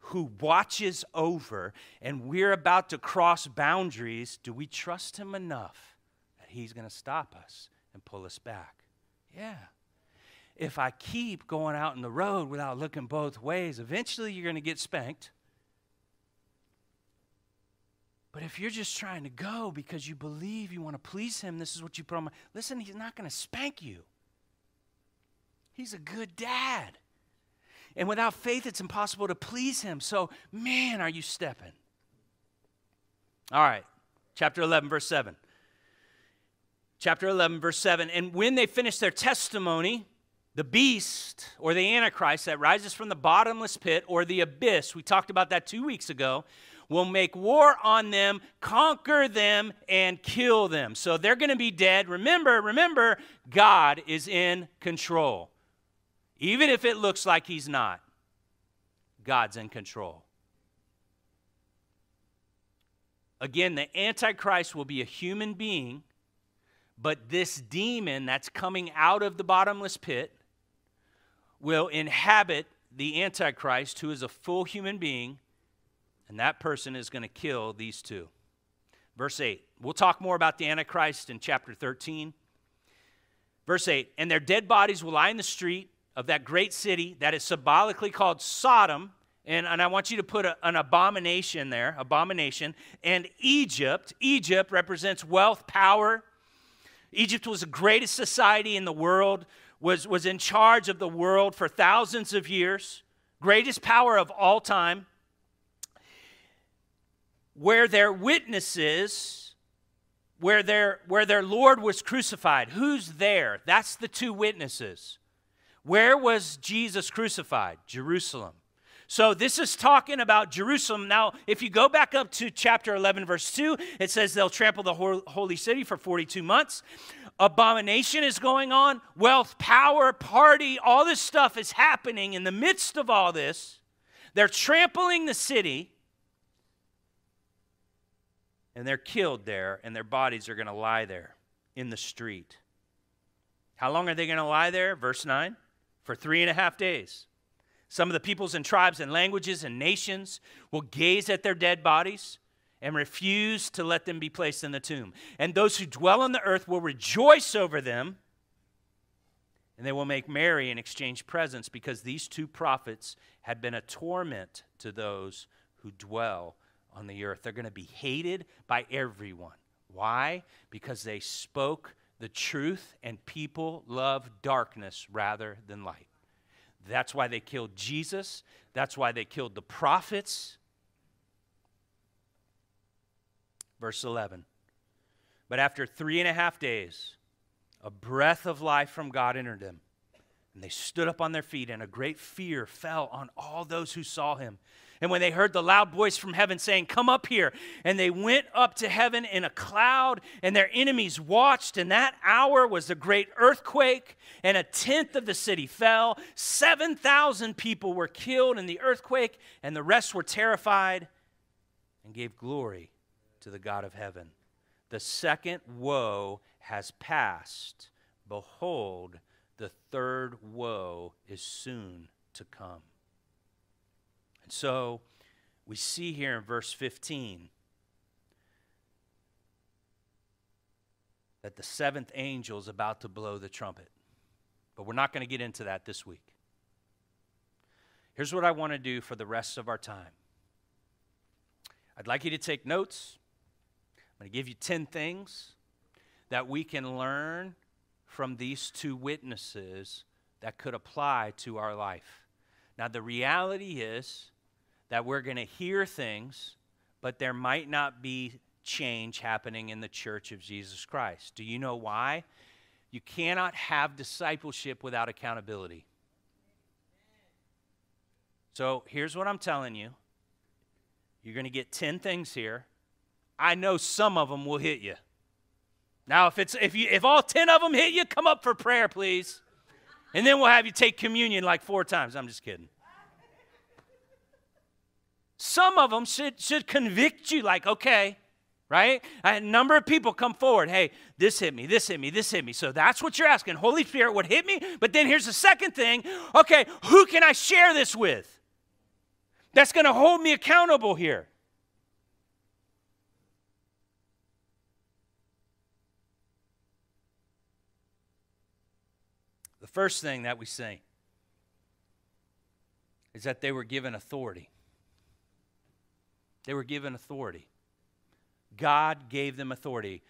who watches over, and we're about to cross boundaries. Do we trust him enough that he's going to stop us and pull us back? Yeah. If I keep going out in the road without looking both ways, eventually you're going to get spanked. But if you're just trying to go because you believe you want to please him, this is what you put on my. Listen, he's not going to spank you. He's a good dad. And without faith, it's impossible to please him. So, man, are you stepping? All right, chapter 11, verse 7. Chapter 11, verse 7. And when they finish their testimony, the beast or the antichrist that rises from the bottomless pit or the abyss, we talked about that two weeks ago, will make war on them, conquer them, and kill them. So they're going to be dead. Remember, remember, God is in control. Even if it looks like he's not, God's in control. Again, the Antichrist will be a human being, but this demon that's coming out of the bottomless pit will inhabit the Antichrist, who is a full human being, and that person is going to kill these two. Verse 8. We'll talk more about the Antichrist in chapter 13. Verse 8. And their dead bodies will lie in the street of that great city that is symbolically called Sodom. And, and I want you to put a, an abomination there, abomination. And Egypt, Egypt represents wealth, power. Egypt was the greatest society in the world, was, was in charge of the world for thousands of years, greatest power of all time. Where their witnesses, where their, where their Lord was crucified, who's there? That's the two witnesses. Where was Jesus crucified? Jerusalem. So this is talking about Jerusalem. Now, if you go back up to chapter 11, verse 2, it says they'll trample the holy city for 42 months. Abomination is going on, wealth, power, party, all this stuff is happening in the midst of all this. They're trampling the city and they're killed there, and their bodies are going to lie there in the street. How long are they going to lie there? Verse 9 for three and a half days. Some of the peoples and tribes and languages and nations will gaze at their dead bodies and refuse to let them be placed in the tomb. And those who dwell on the earth will rejoice over them, and they will make merry and exchange presents because these two prophets had been a torment to those who dwell on the earth. They're going to be hated by everyone. Why? Because they spoke the truth, and people love darkness rather than light. That's why they killed Jesus. That's why they killed the prophets. Verse 11. But after three and a half days, a breath of life from God entered them. And they stood up on their feet, and a great fear fell on all those who saw him. And when they heard the loud voice from heaven saying, Come up here, and they went up to heaven in a cloud, and their enemies watched. And that hour was a great earthquake, and a tenth of the city fell. 7,000 people were killed in the earthquake, and the rest were terrified and gave glory to the God of heaven. The second woe has passed. Behold, the third woe is soon to come. And so we see here in verse 15 that the seventh angel is about to blow the trumpet. But we're not going to get into that this week. Here's what I want to do for the rest of our time I'd like you to take notes. I'm going to give you 10 things that we can learn from these two witnesses that could apply to our life. Now, the reality is that we're going to hear things, but there might not be change happening in the church of Jesus Christ. Do you know why? You cannot have discipleship without accountability. So here's what I'm telling you you're going to get 10 things here. I know some of them will hit you. Now, if, it's, if, you, if all 10 of them hit you, come up for prayer, please. And then we'll have you take communion like four times. I'm just kidding. Some of them should, should convict you, like, okay, right? A number of people come forward. Hey, this hit me, this hit me, this hit me. So that's what you're asking. Holy Spirit would hit me. But then here's the second thing. Okay, who can I share this with? That's going to hold me accountable here. The first thing that we see is that they were given authority. They were given authority. God gave them authority.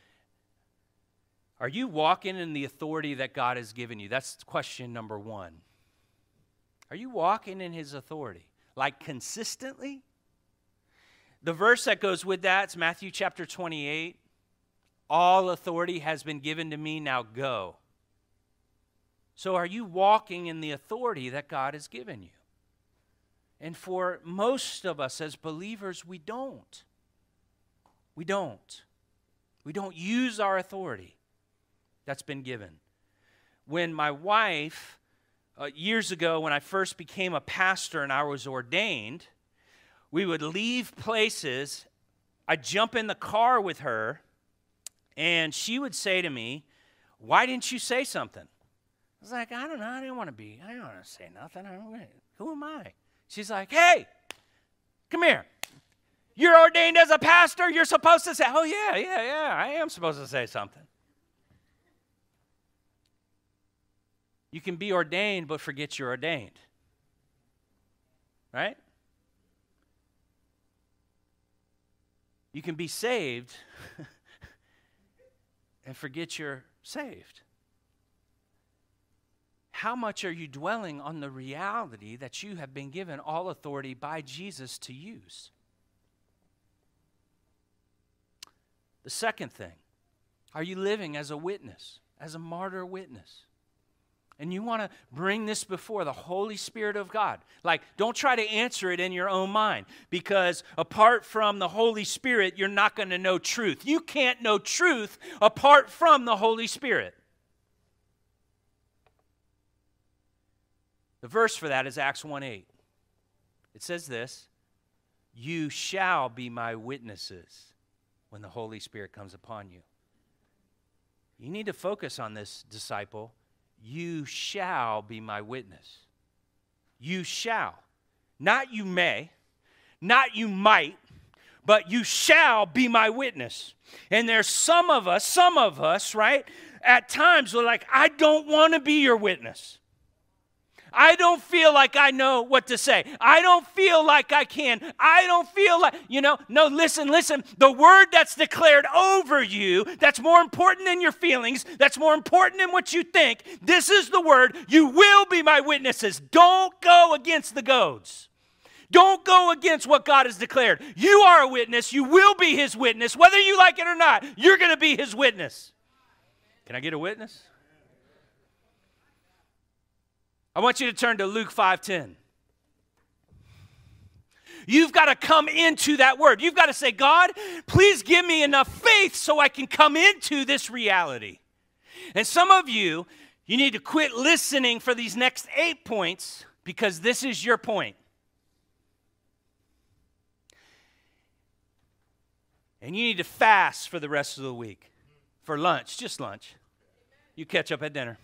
Are you walking in the authority that God has given you? That's question number one. Are you walking in His authority? Like consistently? The verse that goes with that is Matthew chapter 28. All authority has been given to me, now go. So, are you walking in the authority that God has given you? And for most of us as believers, we don't. We don't. We don't use our authority that's been given. When my wife, uh, years ago, when I first became a pastor and I was ordained, we would leave places. I'd jump in the car with her, and she would say to me, Why didn't you say something? I was like, I don't know. I didn't want to be, I didn't want to say nothing. Who am I? She's like, Hey, come here. You're ordained as a pastor. You're supposed to say, Oh, yeah, yeah, yeah, I am supposed to say something. You can be ordained but forget you're ordained. Right? You can be saved and forget you're saved. How much are you dwelling on the reality that you have been given all authority by Jesus to use? The second thing, are you living as a witness, as a martyr witness? And you want to bring this before the Holy Spirit of God. Like, don't try to answer it in your own mind because apart from the Holy Spirit, you're not going to know truth. You can't know truth apart from the Holy Spirit. The verse for that is Acts 1 8. It says this You shall be my witnesses when the Holy Spirit comes upon you. You need to focus on this, disciple. You shall be my witness. You shall. Not you may, not you might, but you shall be my witness. And there's some of us, some of us, right? At times we're like, I don't want to be your witness. I don't feel like I know what to say. I don't feel like I can. I don't feel like, you know, no, listen, listen. The word that's declared over you, that's more important than your feelings, that's more important than what you think. This is the word. You will be my witnesses. Don't go against the goads. Don't go against what God has declared. You are a witness. You will be his witness. Whether you like it or not, you're going to be his witness. Can I get a witness? I want you to turn to Luke 5:10. You've got to come into that word. You've got to say, God, please give me enough faith so I can come into this reality. And some of you, you need to quit listening for these next eight points because this is your point. And you need to fast for the rest of the week for lunch, just lunch. You catch up at dinner.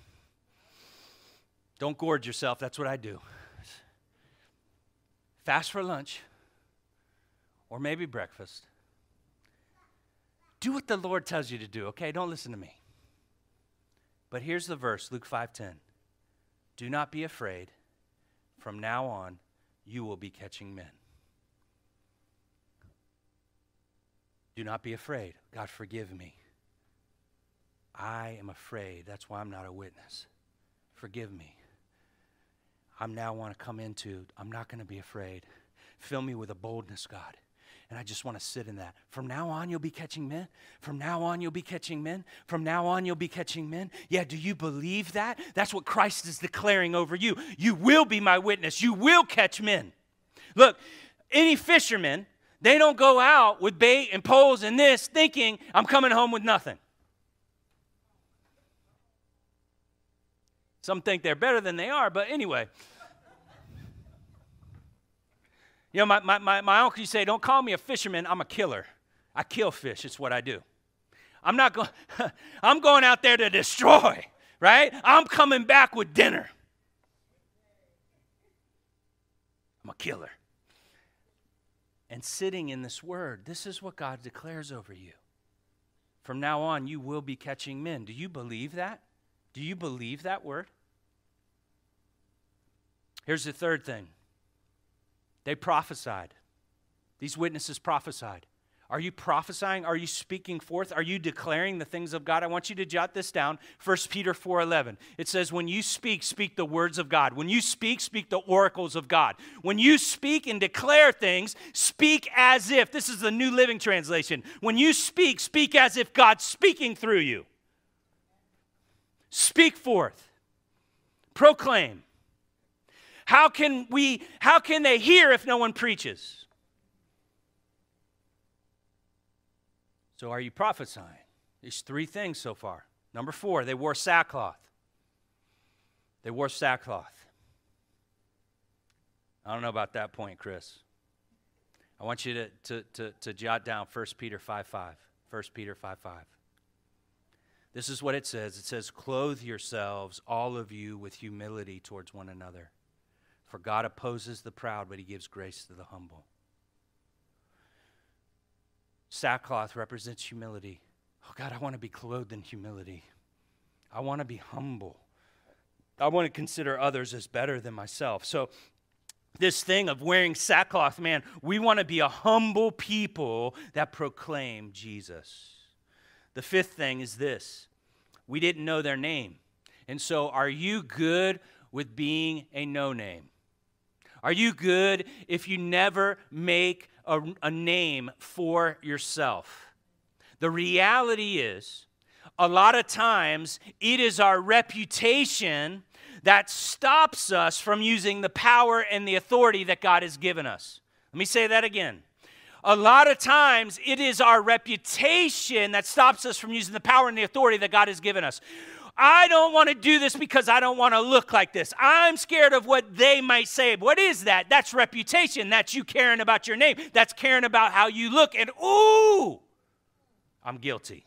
Don't gorge yourself. That's what I do. Fast for lunch or maybe breakfast. Do what the Lord tells you to do, okay? Don't listen to me. But here's the verse, Luke 5:10. Do not be afraid. From now on, you will be catching men. Do not be afraid. God, forgive me. I am afraid. That's why I'm not a witness. Forgive me. I'm now want to come into, I'm not going to be afraid. Fill me with a boldness, God. And I just want to sit in that. From now on, you'll be catching men. From now on, you'll be catching men. From now on, you'll be catching men. Yeah, do you believe that? That's what Christ is declaring over you. You will be my witness. You will catch men. Look, any fisherman, they don't go out with bait and poles and this thinking, I'm coming home with nothing. Some think they're better than they are, but anyway. You know, my, my, my, my uncle used to say, Don't call me a fisherman, I'm a killer. I kill fish, it's what I do. I'm not going, I'm going out there to destroy, right? I'm coming back with dinner. I'm a killer. And sitting in this word, this is what God declares over you. From now on, you will be catching men. Do you believe that? Do you believe that word? Here's the third thing they prophesied. These witnesses prophesied. Are you prophesying? Are you speaking forth? Are you declaring the things of God? I want you to jot this down. 1 Peter 4:11. It says when you speak, speak the words of God. When you speak, speak the oracles of God. When you speak and declare things, speak as if. This is the New Living Translation. When you speak, speak as if God's speaking through you. Speak forth. Proclaim. How can we how can they hear if no one preaches? So, are you prophesying? There's three things so far. Number four, they wore sackcloth. They wore sackcloth. I don't know about that point, Chris. I want you to, to, to, to jot down 1 Peter 5 5. 1 Peter 5 5. This is what it says it says, Clothe yourselves, all of you, with humility towards one another. For God opposes the proud, but he gives grace to the humble. Sackcloth represents humility. Oh, God, I want to be clothed in humility. I want to be humble. I want to consider others as better than myself. So, this thing of wearing sackcloth, man, we want to be a humble people that proclaim Jesus. The fifth thing is this we didn't know their name. And so, are you good with being a no name? Are you good if you never make a, a name for yourself. The reality is, a lot of times, it is our reputation that stops us from using the power and the authority that God has given us. Let me say that again. A lot of times, it is our reputation that stops us from using the power and the authority that God has given us. I don't want to do this because I don't want to look like this. I'm scared of what they might say. What is that? That's reputation. That's you caring about your name. That's caring about how you look. And ooh, I'm guilty.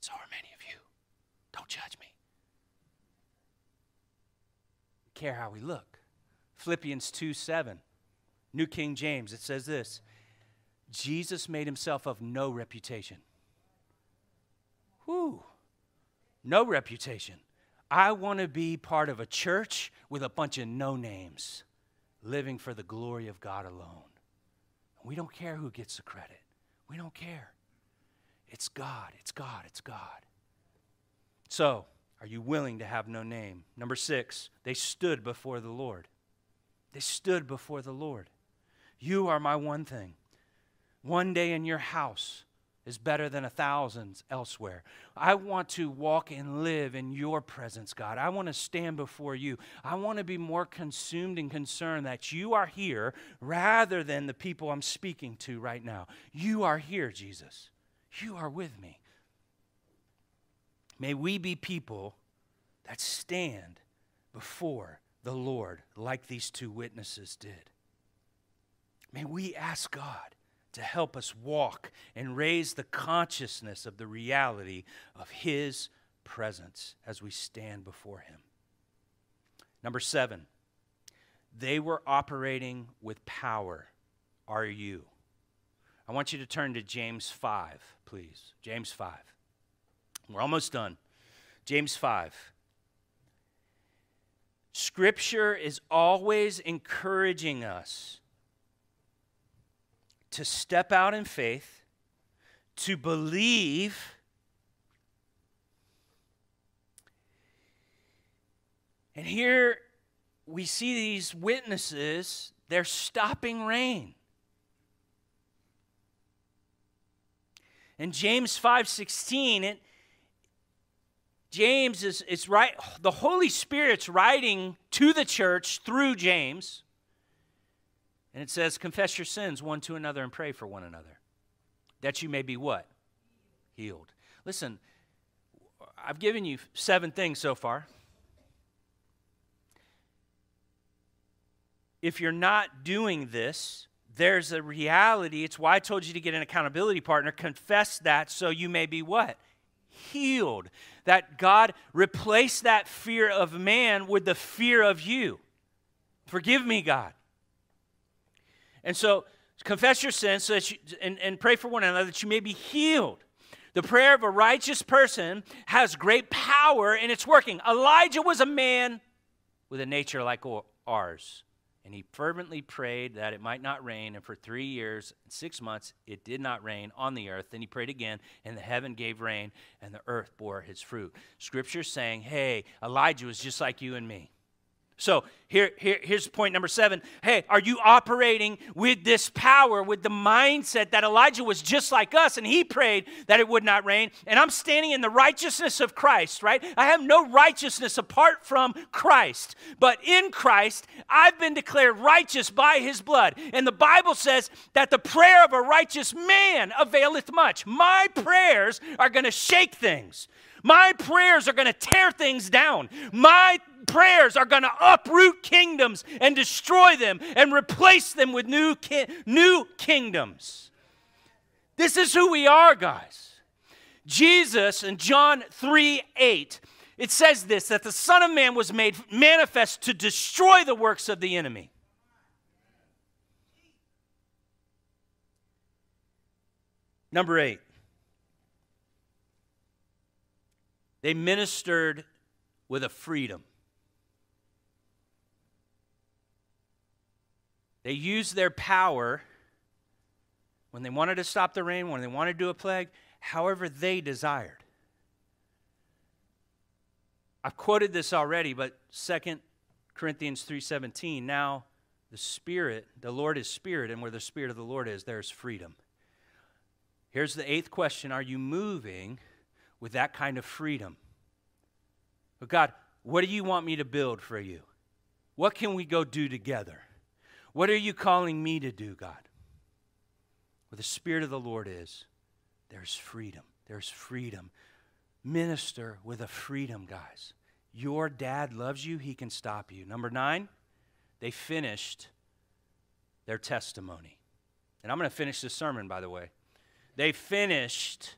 So are many of you. Don't judge me. Care how we look. Philippians 2 7, New King James, it says this Jesus made himself of no reputation. Whew. No reputation. I want to be part of a church with a bunch of no names, living for the glory of God alone. We don't care who gets the credit. We don't care. It's God, it's God, it's God. So, are you willing to have no name? Number six, they stood before the Lord. They stood before the Lord. You are my one thing. One day in your house, is better than a thousand elsewhere. I want to walk and live in your presence, God. I want to stand before you. I want to be more consumed and concerned that you are here rather than the people I'm speaking to right now. You are here, Jesus. You are with me. May we be people that stand before the Lord like these two witnesses did. May we ask God to help us walk and raise the consciousness of the reality of His presence as we stand before Him. Number seven, they were operating with power. Are you? I want you to turn to James 5, please. James 5. We're almost done. James 5. Scripture is always encouraging us to step out in faith, to believe, and here we see these witnesses, they're stopping rain. In James 5:16, it James is, is right, the Holy Spirit's writing to to the church through James. And it says, Confess your sins one to another and pray for one another, that you may be what? Healed. Listen, I've given you seven things so far. If you're not doing this, there's a reality. It's why I told you to get an accountability partner. Confess that so you may be what? Healed. That God replace that fear of man with the fear of you. Forgive me, God. And so confess your sins so that you, and, and pray for one another that you may be healed. The prayer of a righteous person has great power and it's working. Elijah was a man with a nature like ours. And he fervently prayed that it might not rain. And for three years and six months, it did not rain on the earth. Then he prayed again, and the heaven gave rain, and the earth bore his fruit. Scripture saying, hey, Elijah was just like you and me. So here, here, here's point number seven. Hey, are you operating with this power, with the mindset that Elijah was just like us and he prayed that it would not rain? And I'm standing in the righteousness of Christ, right? I have no righteousness apart from Christ. But in Christ, I've been declared righteous by his blood. And the Bible says that the prayer of a righteous man availeth much. My prayers are going to shake things. My prayers are going to tear things down. My prayers are going to uproot kingdoms and destroy them and replace them with new, ki- new kingdoms. This is who we are, guys. Jesus in John 3 8, it says this that the Son of Man was made manifest to destroy the works of the enemy. Number eight, they ministered with a freedom. They used their power when they wanted to stop the rain, when they wanted to do a plague, however they desired. I've quoted this already, but 2 Corinthians 3:17, now the spirit, the Lord is spirit, and where the spirit of the Lord is, there's freedom. Here's the eighth question, are you moving with that kind of freedom? But God, what do you want me to build for you? What can we go do together? What are you calling me to do, God? Where the Spirit of the Lord is, there's freedom. There's freedom. Minister with a freedom, guys. Your dad loves you, he can stop you. Number nine, they finished their testimony. And I'm going to finish this sermon, by the way. They finished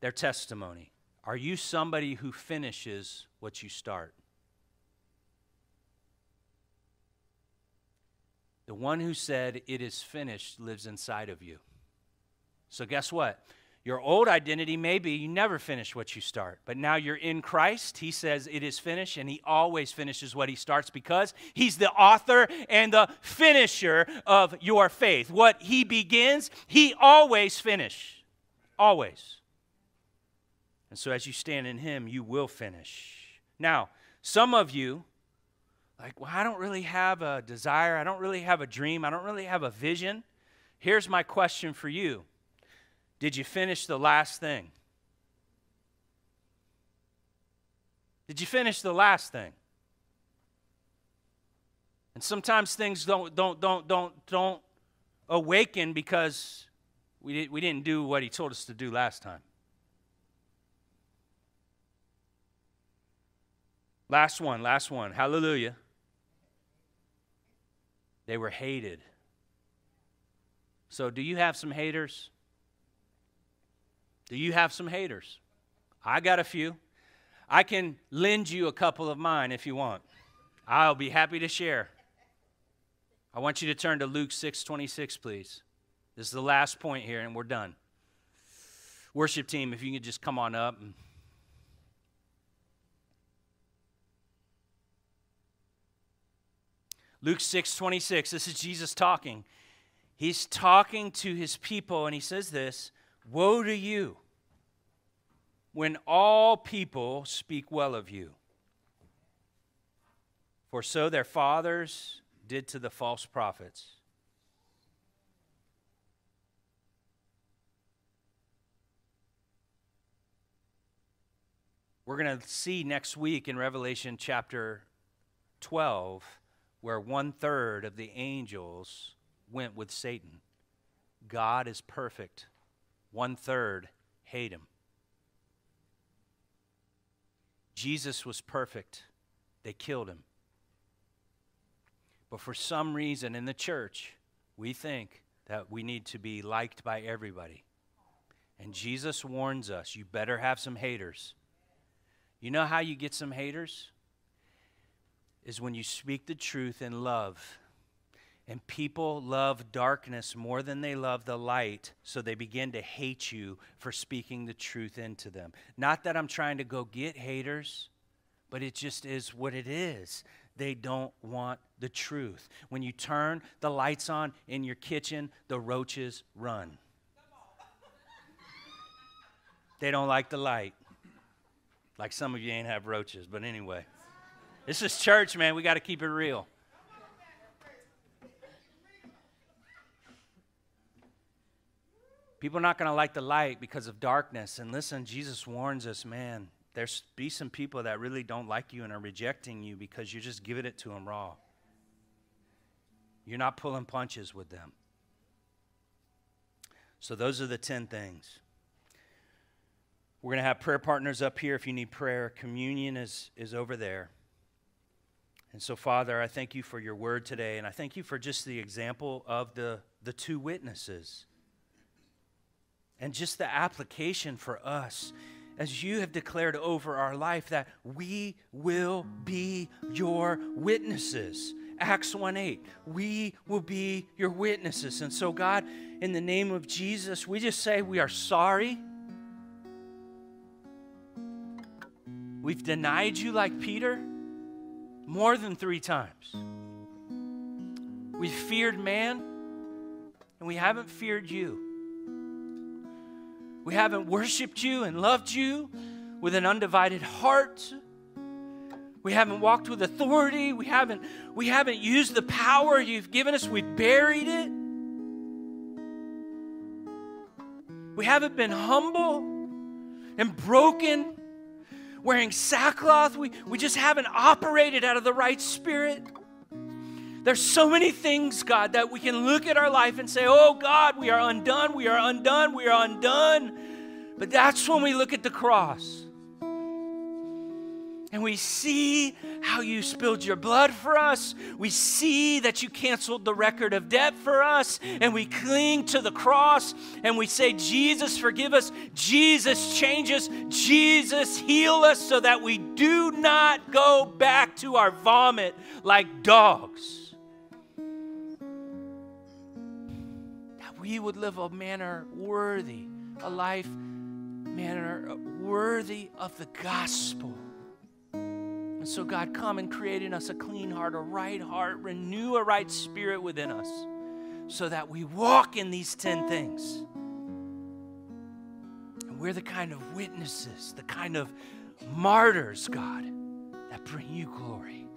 their testimony. Are you somebody who finishes what you start? The one who said, It is finished, lives inside of you. So, guess what? Your old identity may be you never finish what you start, but now you're in Christ. He says it is finished, and He always finishes what He starts because He's the author and the finisher of your faith. What He begins, He always finishes. Always. And so, as you stand in Him, you will finish. Now, some of you like, well, I don't really have a desire. I don't really have a dream. I don't really have a vision. Here's my question for you Did you finish the last thing? Did you finish the last thing? And sometimes things don't don't don't don't don't awaken because we, did, we didn't do what he told us to do last time. Last one, last one. Hallelujah. They were hated. So, do you have some haters? Do you have some haters? I got a few. I can lend you a couple of mine if you want. I'll be happy to share. I want you to turn to Luke 6:26, please. This is the last point here, and we're done. Worship team, if you could just come on up. And Luke 6 26, this is Jesus talking. He's talking to his people, and he says this Woe to you when all people speak well of you. For so their fathers did to the false prophets. We're going to see next week in Revelation chapter 12, where one third of the angels went with Satan. God is perfect. One third hate him. Jesus was perfect. They killed him. But for some reason in the church, we think that we need to be liked by everybody. And Jesus warns us you better have some haters. You know how you get some haters? Is when you speak the truth in love. And people love darkness more than they love the light, so they begin to hate you for speaking the truth into them. Not that I'm trying to go get haters, but it just is what it is. They don't want the truth. When you turn the lights on in your kitchen, the roaches run. They don't like the light. Like some of you ain't have roaches, but anyway. This is church, man. We got to keep it real. People are not going to like the light because of darkness. And listen, Jesus warns us, man, there's be some people that really don't like you and are rejecting you because you're just giving it to them raw. You're not pulling punches with them. So those are the 10 things. We're going to have prayer partners up here if you need prayer. Communion is, is over there. And so, Father, I thank you for your word today, and I thank you for just the example of the, the two witnesses and just the application for us as you have declared over our life that we will be your witnesses. Acts 1 8. We will be your witnesses. And so, God, in the name of Jesus, we just say we are sorry. We've denied you like Peter more than three times. We've feared man and we haven't feared you. We haven't worshiped you and loved you with an undivided heart. We haven't walked with authority. We haven't, we haven't used the power you've given us. We've buried it. We haven't been humble and broken, wearing sackcloth. We, we just haven't operated out of the right spirit. There's so many things, God, that we can look at our life and say, oh, God, we are undone, we are undone, we are undone. But that's when we look at the cross and we see how you spilled your blood for us. We see that you canceled the record of debt for us. And we cling to the cross and we say, Jesus, forgive us. Jesus, change us. Jesus, heal us so that we do not go back to our vomit like dogs. That we would live a manner worthy, a life manner worthy of the gospel. And so, God, come and create in us a clean heart, a right heart, renew a right spirit within us so that we walk in these 10 things. And we're the kind of witnesses, the kind of martyrs, God, that bring you glory.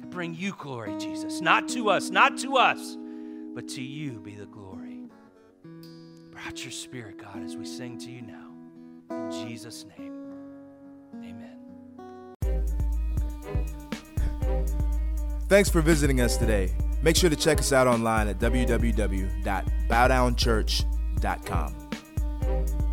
That bring you glory, Jesus. Not to us, not to us, but to you be the glory out your spirit, God, as we sing to you now. In Jesus' name, amen. Thanks for visiting us today. Make sure to check us out online at www.bowdownchurch.com.